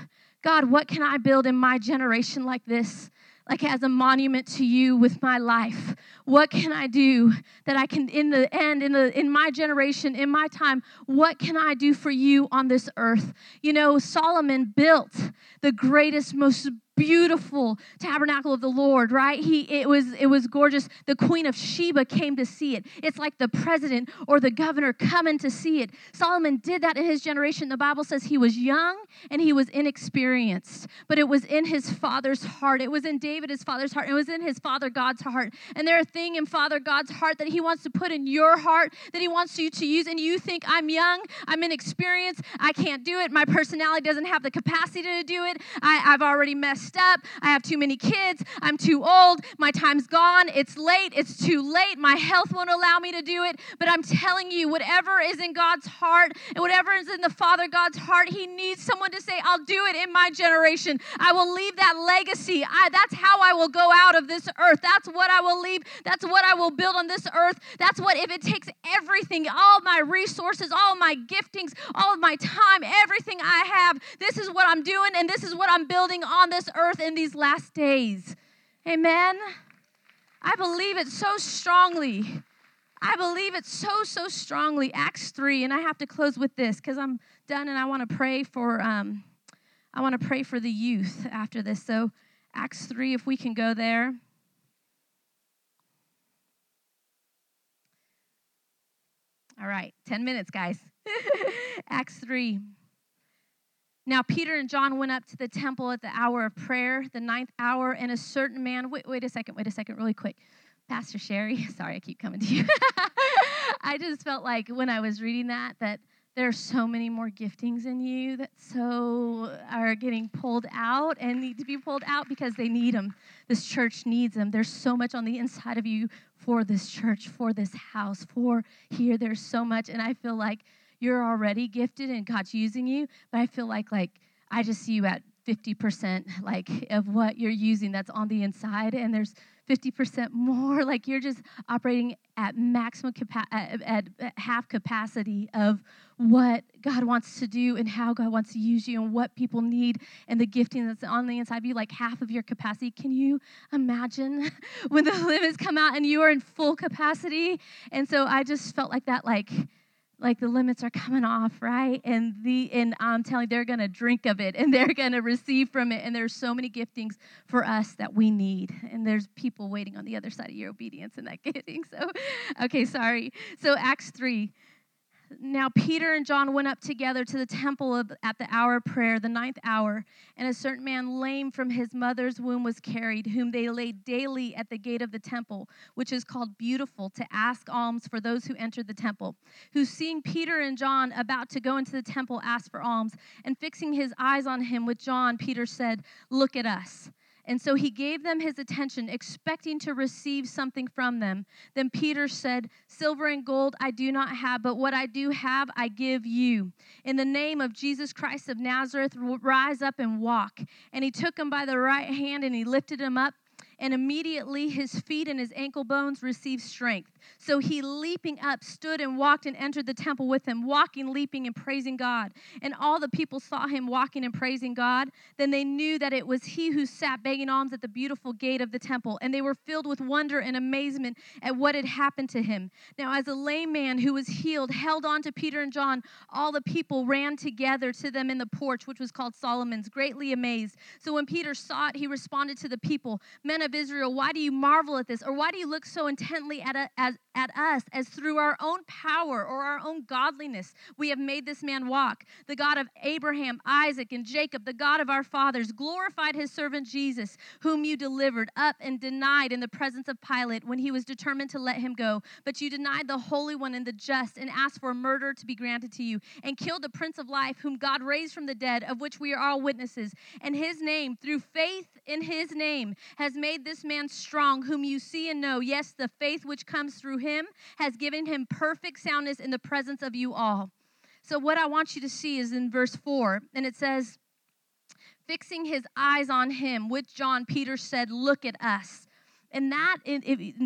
A: god what can i build in my generation like this like as a monument to you with my life. What can i do that i can in the end in the in my generation in my time what can i do for you on this earth? You know solomon built the greatest most beautiful tabernacle of the Lord, right? He it was it was gorgeous. The queen of Sheba came to see it. It's like the president or the governor coming to see it. Solomon did that in his generation. The Bible says he was young and he was inexperienced, but it was in his father's heart. It was in David his father's heart. It was in his father God's heart. And there are thing in Father God's heart that he wants to put in your heart that he wants you to use and you think I'm young, I'm inexperienced, I can't do it. My personality doesn't have the capacity to do it. I, I've already messed messed up. I have too many kids. I'm too old. My time's gone. It's late. It's too late. My health won't allow me to do it. But I'm telling you, whatever is in God's heart and whatever is in the Father God's heart, He needs someone to say, I'll do it in my generation. I will leave that legacy. I, that's how I will go out of this earth. That's what I will leave. That's what I will build on this earth. That's what, if it takes everything, all my resources, all my giftings, all of my time, everything I have, this is what I'm doing and this is what I'm building on this earth in these last days. Amen. I believe it so strongly. I believe it so, so strongly. Acts 3, and I have to close with this because I'm done and I want to pray for um, I want to pray for the youth after this. So Acts 3, if we can go there. All right, 10 minutes, guys. (laughs) Acts 3. Now, Peter and John went up to the temple at the hour of prayer, the ninth hour, and a certain man. Wait, wait a second, wait a second, really quick. Pastor Sherry, (laughs) sorry, I keep coming to you. (laughs) I just felt like when I was reading that, that there are so many more giftings in you that so are getting pulled out and need to be pulled out because they need them. This church needs them. There's so much on the inside of you for this church, for this house, for here. There's so much, and I feel like you're already gifted and God's using you, but I feel like like I just see you at 50% like of what you're using that's on the inside and there's 50% more. (laughs) Like you're just operating at maximum capa- at, at, half capacity of what God wants to do and how God wants to use you and what people need and the gifting that's on the inside of you like half of your capacity. Can you imagine (laughs) when the (laughs) limits come out and you are in full capacity? And so I just felt like that like like the limits are coming off, right? And the and I'm telling they're gonna drink of it and (laughs) they're gonna receive from it. And there's so many giftings for us that we need. And there's people waiting on the other side of your obedience and that (laughs) gifting. So, okay, sorry. So Acts 3. Now, Peter and John went up together to the temple of, at the hour of prayer, the ninth hour, and a certain man lame from his mother's womb was carried, whom they laid daily at the gate of the temple, which is called Beautiful, to ask alms for those who entered the temple. Who, seeing Peter and John about to go into the temple, asked for alms, and fixing his eyes on him with John, Peter said, Look at us. And so he gave them his attention, expecting to receive something from them. Then Peter said, Silver and gold I do not have, but what I do have I give you. In the name of Jesus Christ of Nazareth, rise up and walk. And he took him by the right hand and he lifted him up and immediately his feet and his ankle bones received strength. So he, leaping up, stood and walked and entered the temple with him, walking, leaping, and praising God. And all the people saw him walking and praising God. Then they knew that it was he who sat begging alms at the beautiful gate of the temple. And they were filled with wonder and amazement at what had happened to him. Now, as a lame man who was healed held on to Peter and John, all the people ran together to them in the porch, which was called Solomon's, greatly amazed. So when Peter saw it, he responded to the people, Men of Israel, why do you marvel at this? Or why do you look so intently at, a, as, え? At us as through our own power or our own godliness we have made this man walk? The God of Abraham, Isaac, and Jacob, the God of our fathers, glorified his servant Jesus, whom you delivered up and denied in the presence of Pilate when he was determined to let him go. But you denied the Holy One and the just and asked for murder to be granted to you and killed the Prince of Life, whom God raised from the dead, of which we are all witnesses. And his name, through faith in his name, has made this man strong, whom you see and know. Yes, the faith which comes through him has given him perfect soundness in the presence of you all. So, what I want you to see is in verse 4, and it says, Fixing his eyes on him, which John Peter said, Look at us. And that,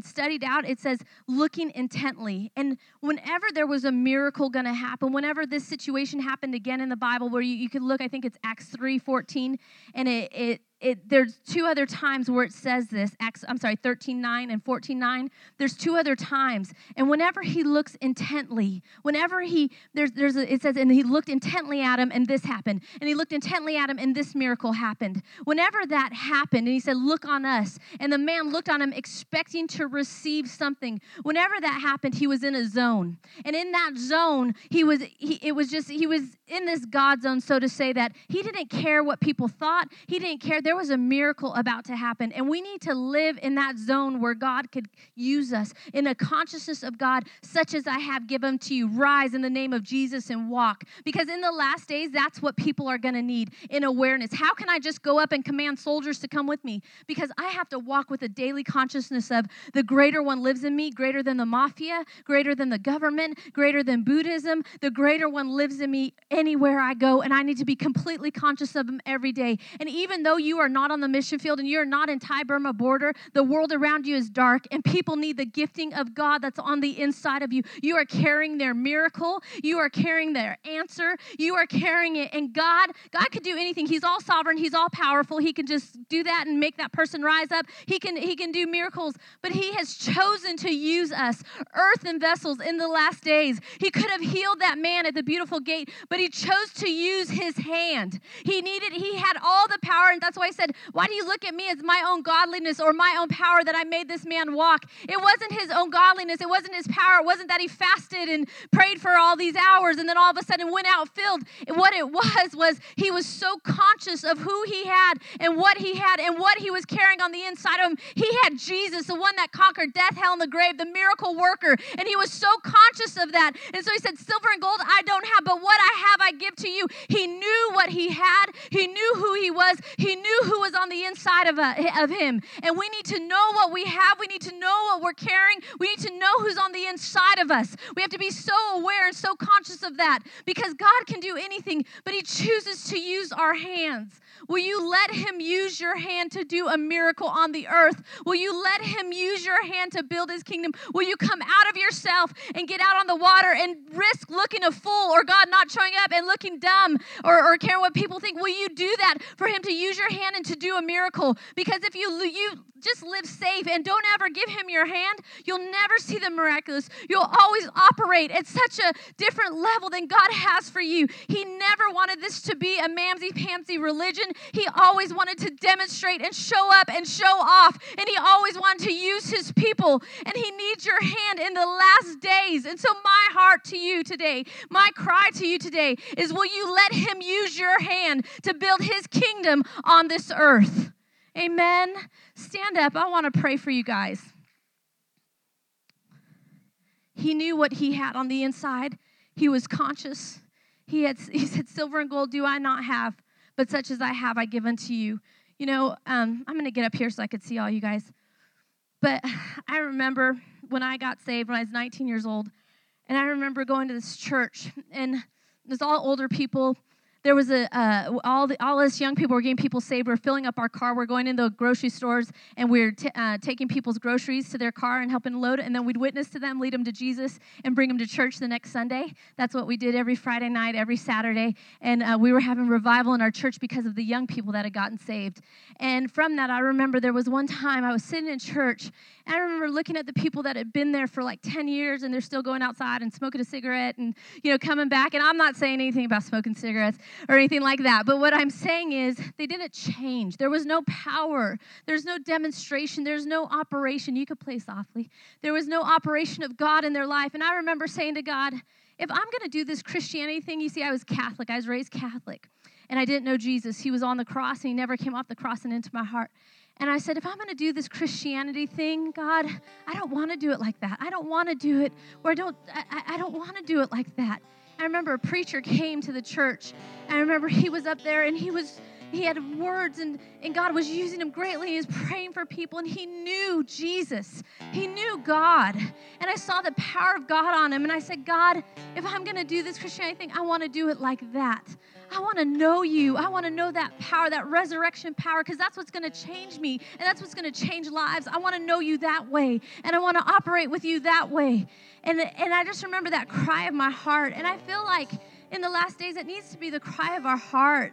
A: studied out, it says looking intently. And whenever there was a miracle going to happen, whenever this situation happened again in the Bible, where you, you could look, I think it's Acts 3 14, and it, it it, there's two other times where it says this Acts, i'm sorry 13.9 and 14.9 there's two other times. And whenever he looks intently whenever he there's there's a, it says and he looked intently at him and this happened. And he looked intently at him and this miracle happened. Whenever that happened and he said look on us and the man looked on him expecting to receive something whenever that happened he was in a zone. And in that zone he was he, it was just he was in this god zone so to say that he didn't care what people thought. He didn't care there was a miracle about to happen. And we need to live in that zone where God could use us in a consciousness of God, such as I have given to you. Rise in the name of Jesus and walk. Because in the last days, that's what people are going to need in awareness. How can I just go up and command soldiers to come with me? Because I have to walk with a daily consciousness of the greater one lives in me, greater than the mafia, greater than the government, greater than Buddhism. The greater one lives in me anywhere I go. And I need to be completely conscious of him every day. And even though you are not on the mission field and you're not in Thai Burma border, the world around you is dark and people need the gifting of God that's on the inside of you. You are carrying their miracle, you are carrying their answer, you are carrying it. And God, God could do anything. He's all sovereign, He's all powerful. He can just do that and make that person rise up. He can He can do miracles, but He has chosen to use us, earthen vessels, in the last days. He could have healed that man at the beautiful gate, but He chose to use His hand. He needed, He had all the power, and that's why I said, Why do you look at me as my own godliness or my own power that I made this man walk? It wasn't his own godliness, it wasn't his power, it wasn't that he fasted and prayed for all these hours and then all of a sudden went out filled. What it was, was he was so conscious of who he had and what he had and what he was carrying on the inside of him. He had Jesus, the one that conquered death, hell, and the grave, the miracle worker. And he was so conscious of that. And so he said, Silver and gold I don't have, but what I have I give to you. He knew what he had, he knew who he was, he knew who was on the inside of, uh, of him. And we need to know what we have, we need to know what we're carrying, we need to know who's on the inside of us. We have to be so aware and so conscious of that because God can do anything, but he chooses to use our hands. Will you let him use your hand to do a miracle on the earth? Will you let him use your hand to build his kingdom? Will you come out of yourself and get out on the water and risk looking a fool or God not showing up and looking dumb or, or caring what people think? Will you do that for him to use your hand and to do a miracle? Because if you you just live safe and don't ever give him your hand, you'll never see the miraculous. You'll always operate at such a different level than God has for you. He never wanted this to be a mamsy pamsy religion. He always wanted to demonstrate and show up and show off. And he always wanted to use his people. And he needs your hand in the last days. And so, my heart to you today, my cry to you today is will you let him use your hand to build his kingdom on this earth? Amen. Stand up. I want to pray for you guys. He knew what he had on the inside. He was conscious. He had (laughs) he said, Silver and gold do I not have, but such as I have, I give unto you. You know, um, I'm going to get up here so I could see all you guys. But (laughs) I remember when I got saved when I was 19 years old, and I remember going to this church, and there's all older people, there was a uh, all the all us young people were getting people saved. We're filling up our car. We're going into the grocery stores and we're t- uh, taking people's groceries to their car and helping load it. And then we'd witness to them, lead them to Jesus, and bring them to church the next Sunday. That's what we did every Friday night, every Saturday. And uh, we were having revival in our church because of the young people that had gotten saved. And from that, I remember there was one time I was sitting in church And I remember looking at the people that had been there for like 10 years and they're still going outside and smoking a cigarette and, you know, coming back. And I'm not saying anything about smoking cigarettes or anything like that. But what I'm saying is they didn't change. There was no power. There's no demonstration. There's no operation. You could play softly. There was no operation of God in their life. And I remember saying to God, if I'm going to do this Christianity thing, you see, I was Catholic. I was raised Catholic. And I didn't know Jesus. He was on the cross and he never came off the cross and into my heart. And I said, if I'm going to do this Christianity thing, God, I don't want to do it like that. I don't want to do it where I don't, I, I don't want to do it like that. I remember a preacher came to the church. I remember he was up there and he was, he had words and, and God was using him greatly. He was praying for people and he knew Jesus. He knew God. And I saw the power of God on him. And I said, God, if I'm going to do this Christianity thing, I want to do it like that. I want to know you. I want to know that power, that resurrection power, because that's what's going to change me and that's what's going to change lives. I want to know you that way and I want to operate with you that way. And, and I just remember that cry of my heart. And I feel like in the last days, it needs to be the cry of our heart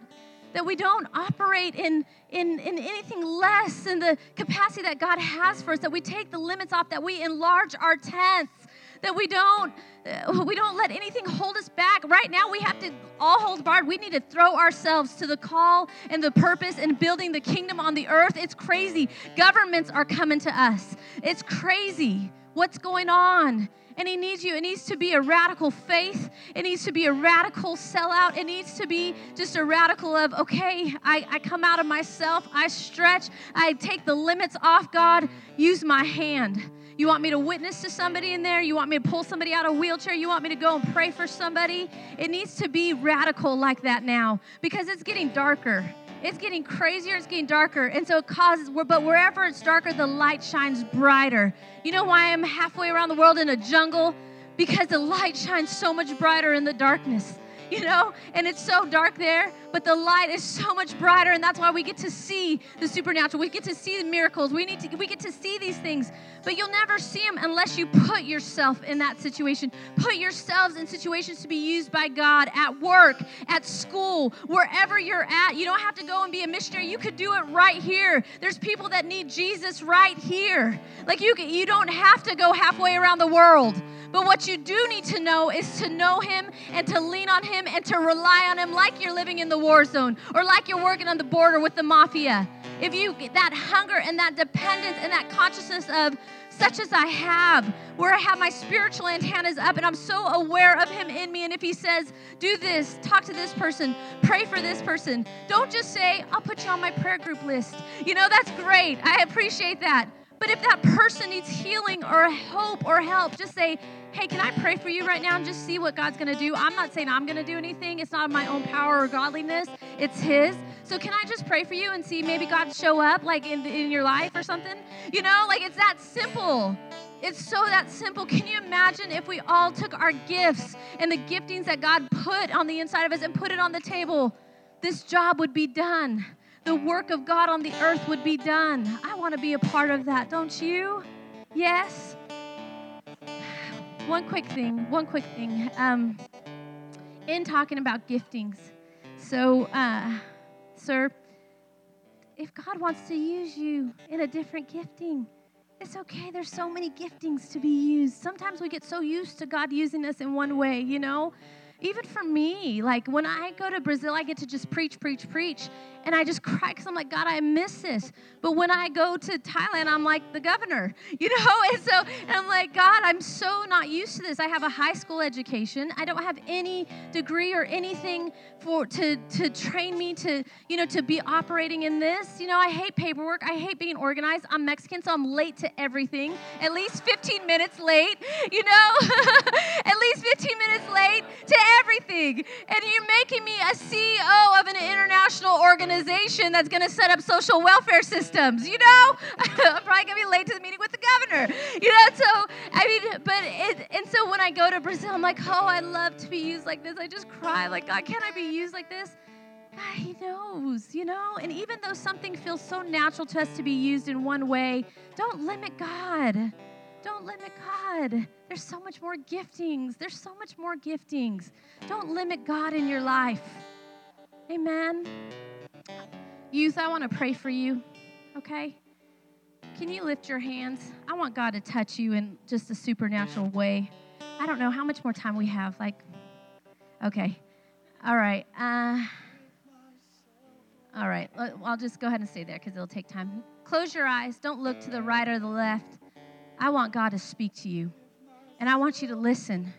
A: that we don't operate in, in, in anything less than the capacity that God has for us, that we take the limits off, that we enlarge our tents that we don't uh, we don't let anything hold us back. Right now we have to all hold barred. We need to throw ourselves to the call and the purpose and building the kingdom on the earth. It's crazy. Governments are coming to us. It's crazy what's going on. And He needs you. It needs to be a radical faith. It needs to be a radical sellout. It needs to be just a radical of, okay, I, I come out of myself. I stretch. I take the limits off, God. Use my hand. You want me to witness to somebody in there? You want me to pull somebody out of a wheelchair? You want me to go and pray for somebody? It needs to be radical like that now because it's getting darker. It's getting crazier, it's getting darker. And so it causes, but wherever it's darker, the light shines brighter. You know why I'm halfway around the world in a jungle? Because the light shines so much brighter in the darkness you know, and it's so dark there, but the light is so much brighter, and that's why we get to see the supernatural. We get to see the miracles. We need to we get to see these things, but you'll never see them unless you put yourself in that situation. Put yourselves in situations to be used by God at work, at school, wherever you're at. You don't have to go and be a missionary. You could do it right here. There's people that need Jesus right here. Like you you don't have to go halfway around the world. But what you do need to know is to know Him and to lean on Him and to rely on Him like you're living in the war zone or like you're working on the border with the mafia. If you get that hunger and that dependence and that consciousness of such as I have, where I have my spiritual antennas up and I'm so aware of Him in me. And if He says, do this, talk to this person, pray for this person, don't just say, I'll put you on my prayer group list. You know, that's great. I appreciate that. But if that person needs healing or hope or help, just say, hey, can I pray for you right now and just see what God's going to do? I'm not saying I'm going to do anything. It's not my own power or godliness, it's His. So can I just pray for you and see maybe God show up like in, in your life or something? You know, like it's that simple. It's so that simple. Can you imagine if we all took our gifts and the giftings that God put on the inside of us and put it on the table? This job would be done the work of God on the earth would be done. I want to be a part of that, don't you? Yes? One quick thing, one quick thing. Um, in talking about giftings, so, uh, sir, if God wants to use you in a different gifting, it's okay. There's so many giftings to be used. Sometimes we get so used to God using us in one way, you know? Even for me, like when I go to Brazil, I get to just preach, preach, preach and I just cry because I'm like, God, I miss this. But when I go to Thailand, I'm like the governor, (laughs) you know? And so and I'm like, God, I'm so not used to this. I have a high school education. I don't have any degree or anything for to to train me to, you know, to be operating in this. You know, I hate paperwork. I hate being organized. I'm Mexican, so I'm late to everything. At least 15 minutes late, you know? (laughs) At least 15 minutes late to everything. And you're making me a CEO of an international organization organization that's going to set up social welfare systems. You know, (laughs) I'm probably going to be late to the meeting with the governor. You know, so I mean, but it, and so when I go to Brazil, I'm like, oh, I love to be used like this. I just cry, like, God, can I be used like this? God, He knows, you know? And even though something feels so natural to us to be used in one way, don't limit God. Don't limit God. There's so much more giftings. There's so much more giftings. Don't limit God in your life. Amen. Youth, I want to pray for you, okay? Can you lift your hands? I want God to touch you in just a supernatural way. I don't know how much more time we have. Like, okay. All right. Uh, all right. I'll just go ahead and stay there because it'll take time. Close your eyes. Don't look to the right or the left. I want God to speak to you. And I want you to listen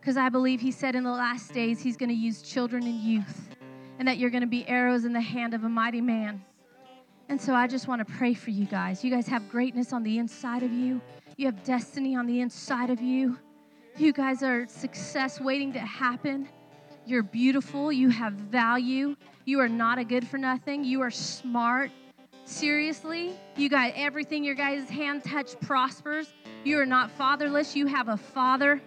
A: because I believe He said in the last days He's going to use children and youth and that you're going to be arrows in the hand of a mighty man. And so I just want to pray for you guys. You guys have greatness on the inside of you, you have destiny on the inside of you. You guys are success waiting to happen. You're beautiful. You have value. You are not a good for nothing. You are smart. Seriously, you got everything your guys' hand touch prospers. You are not fatherless. You have a father.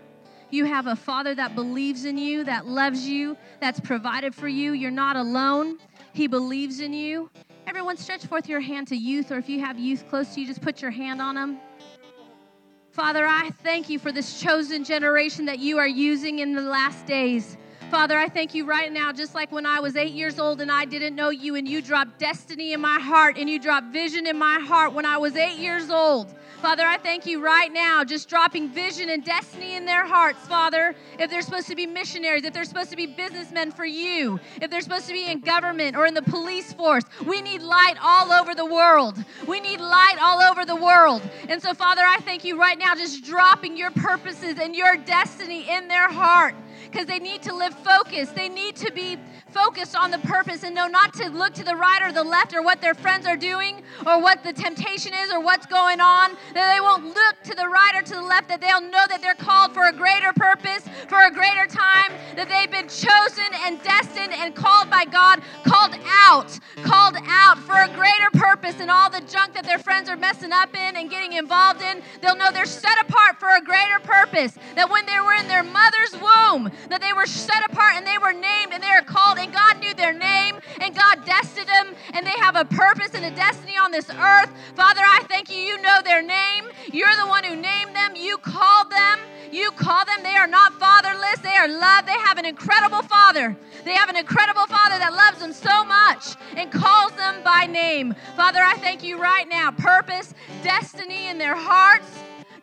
A: You have a father that believes in you, that loves you, that's provided for you. You're not alone. He believes in you. Everyone, stretch forth your hand to youth, or if you have youth close to you, just put your hand on them. Father, I thank you for this chosen generation that you are using in the last days. Father, I thank you right now, just like when I was eight years old and I didn't know you, and you dropped destiny in my heart and you dropped vision in my heart when I was eight years old. Father, I thank you right now, just dropping vision and destiny in their hearts, Father. If they're supposed to be missionaries, if they're supposed to be businessmen for you, if they're supposed to be in government or in the police force, we need light all over the world. We need light all over the world. And so, Father, I thank you right now, just dropping your purposes and your destiny in their heart because they need to live focused. They need to be focused on the purpose and know not to look to the right or the left or what their friends are doing or what the temptation is or what's going on. That they won't look to the right or to the left, that they'll know that they're called for a greater purpose, for a greater time, that they've been chosen and destined and called by God, called out, called out for a greater purpose and all the junk that their friends are messing up in and getting involved in. They'll know they're set apart for a greater purpose. That when they were in their mother's womb, that they were set apart and they were named and they are called, and God knew their name and God destined them, and they have a purpose and a destiny on this earth. Father, I thank you. You know their name. You're the one who named them. You called them. You call them. They are not fatherless. They are loved. They have an incredible father. They have an incredible father that loves them so much and calls them by name. Father, I thank you right now. Purpose, destiny in their hearts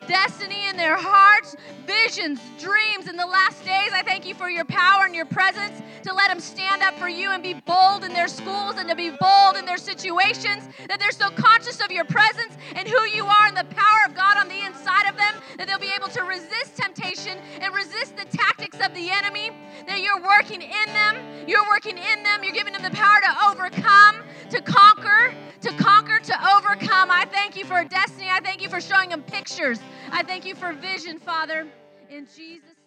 A: destiny in their hearts, visions, dreams in the last days. I thank you for your power and your presence to let them stand up for you and be bold in their schools and to be bold in their situations, that they're so conscious of your presence and who you are and the power of God on the inside of them, that they'll be able to resist temptation and resist the tactics of the enemy, that you're working in them, you're working in them, you're giving them the power to overcome, to conquer, to conquer, to overcome. I thank you for destiny. I thank you for showing them pictures I thank you for vision, Father, in Jesus'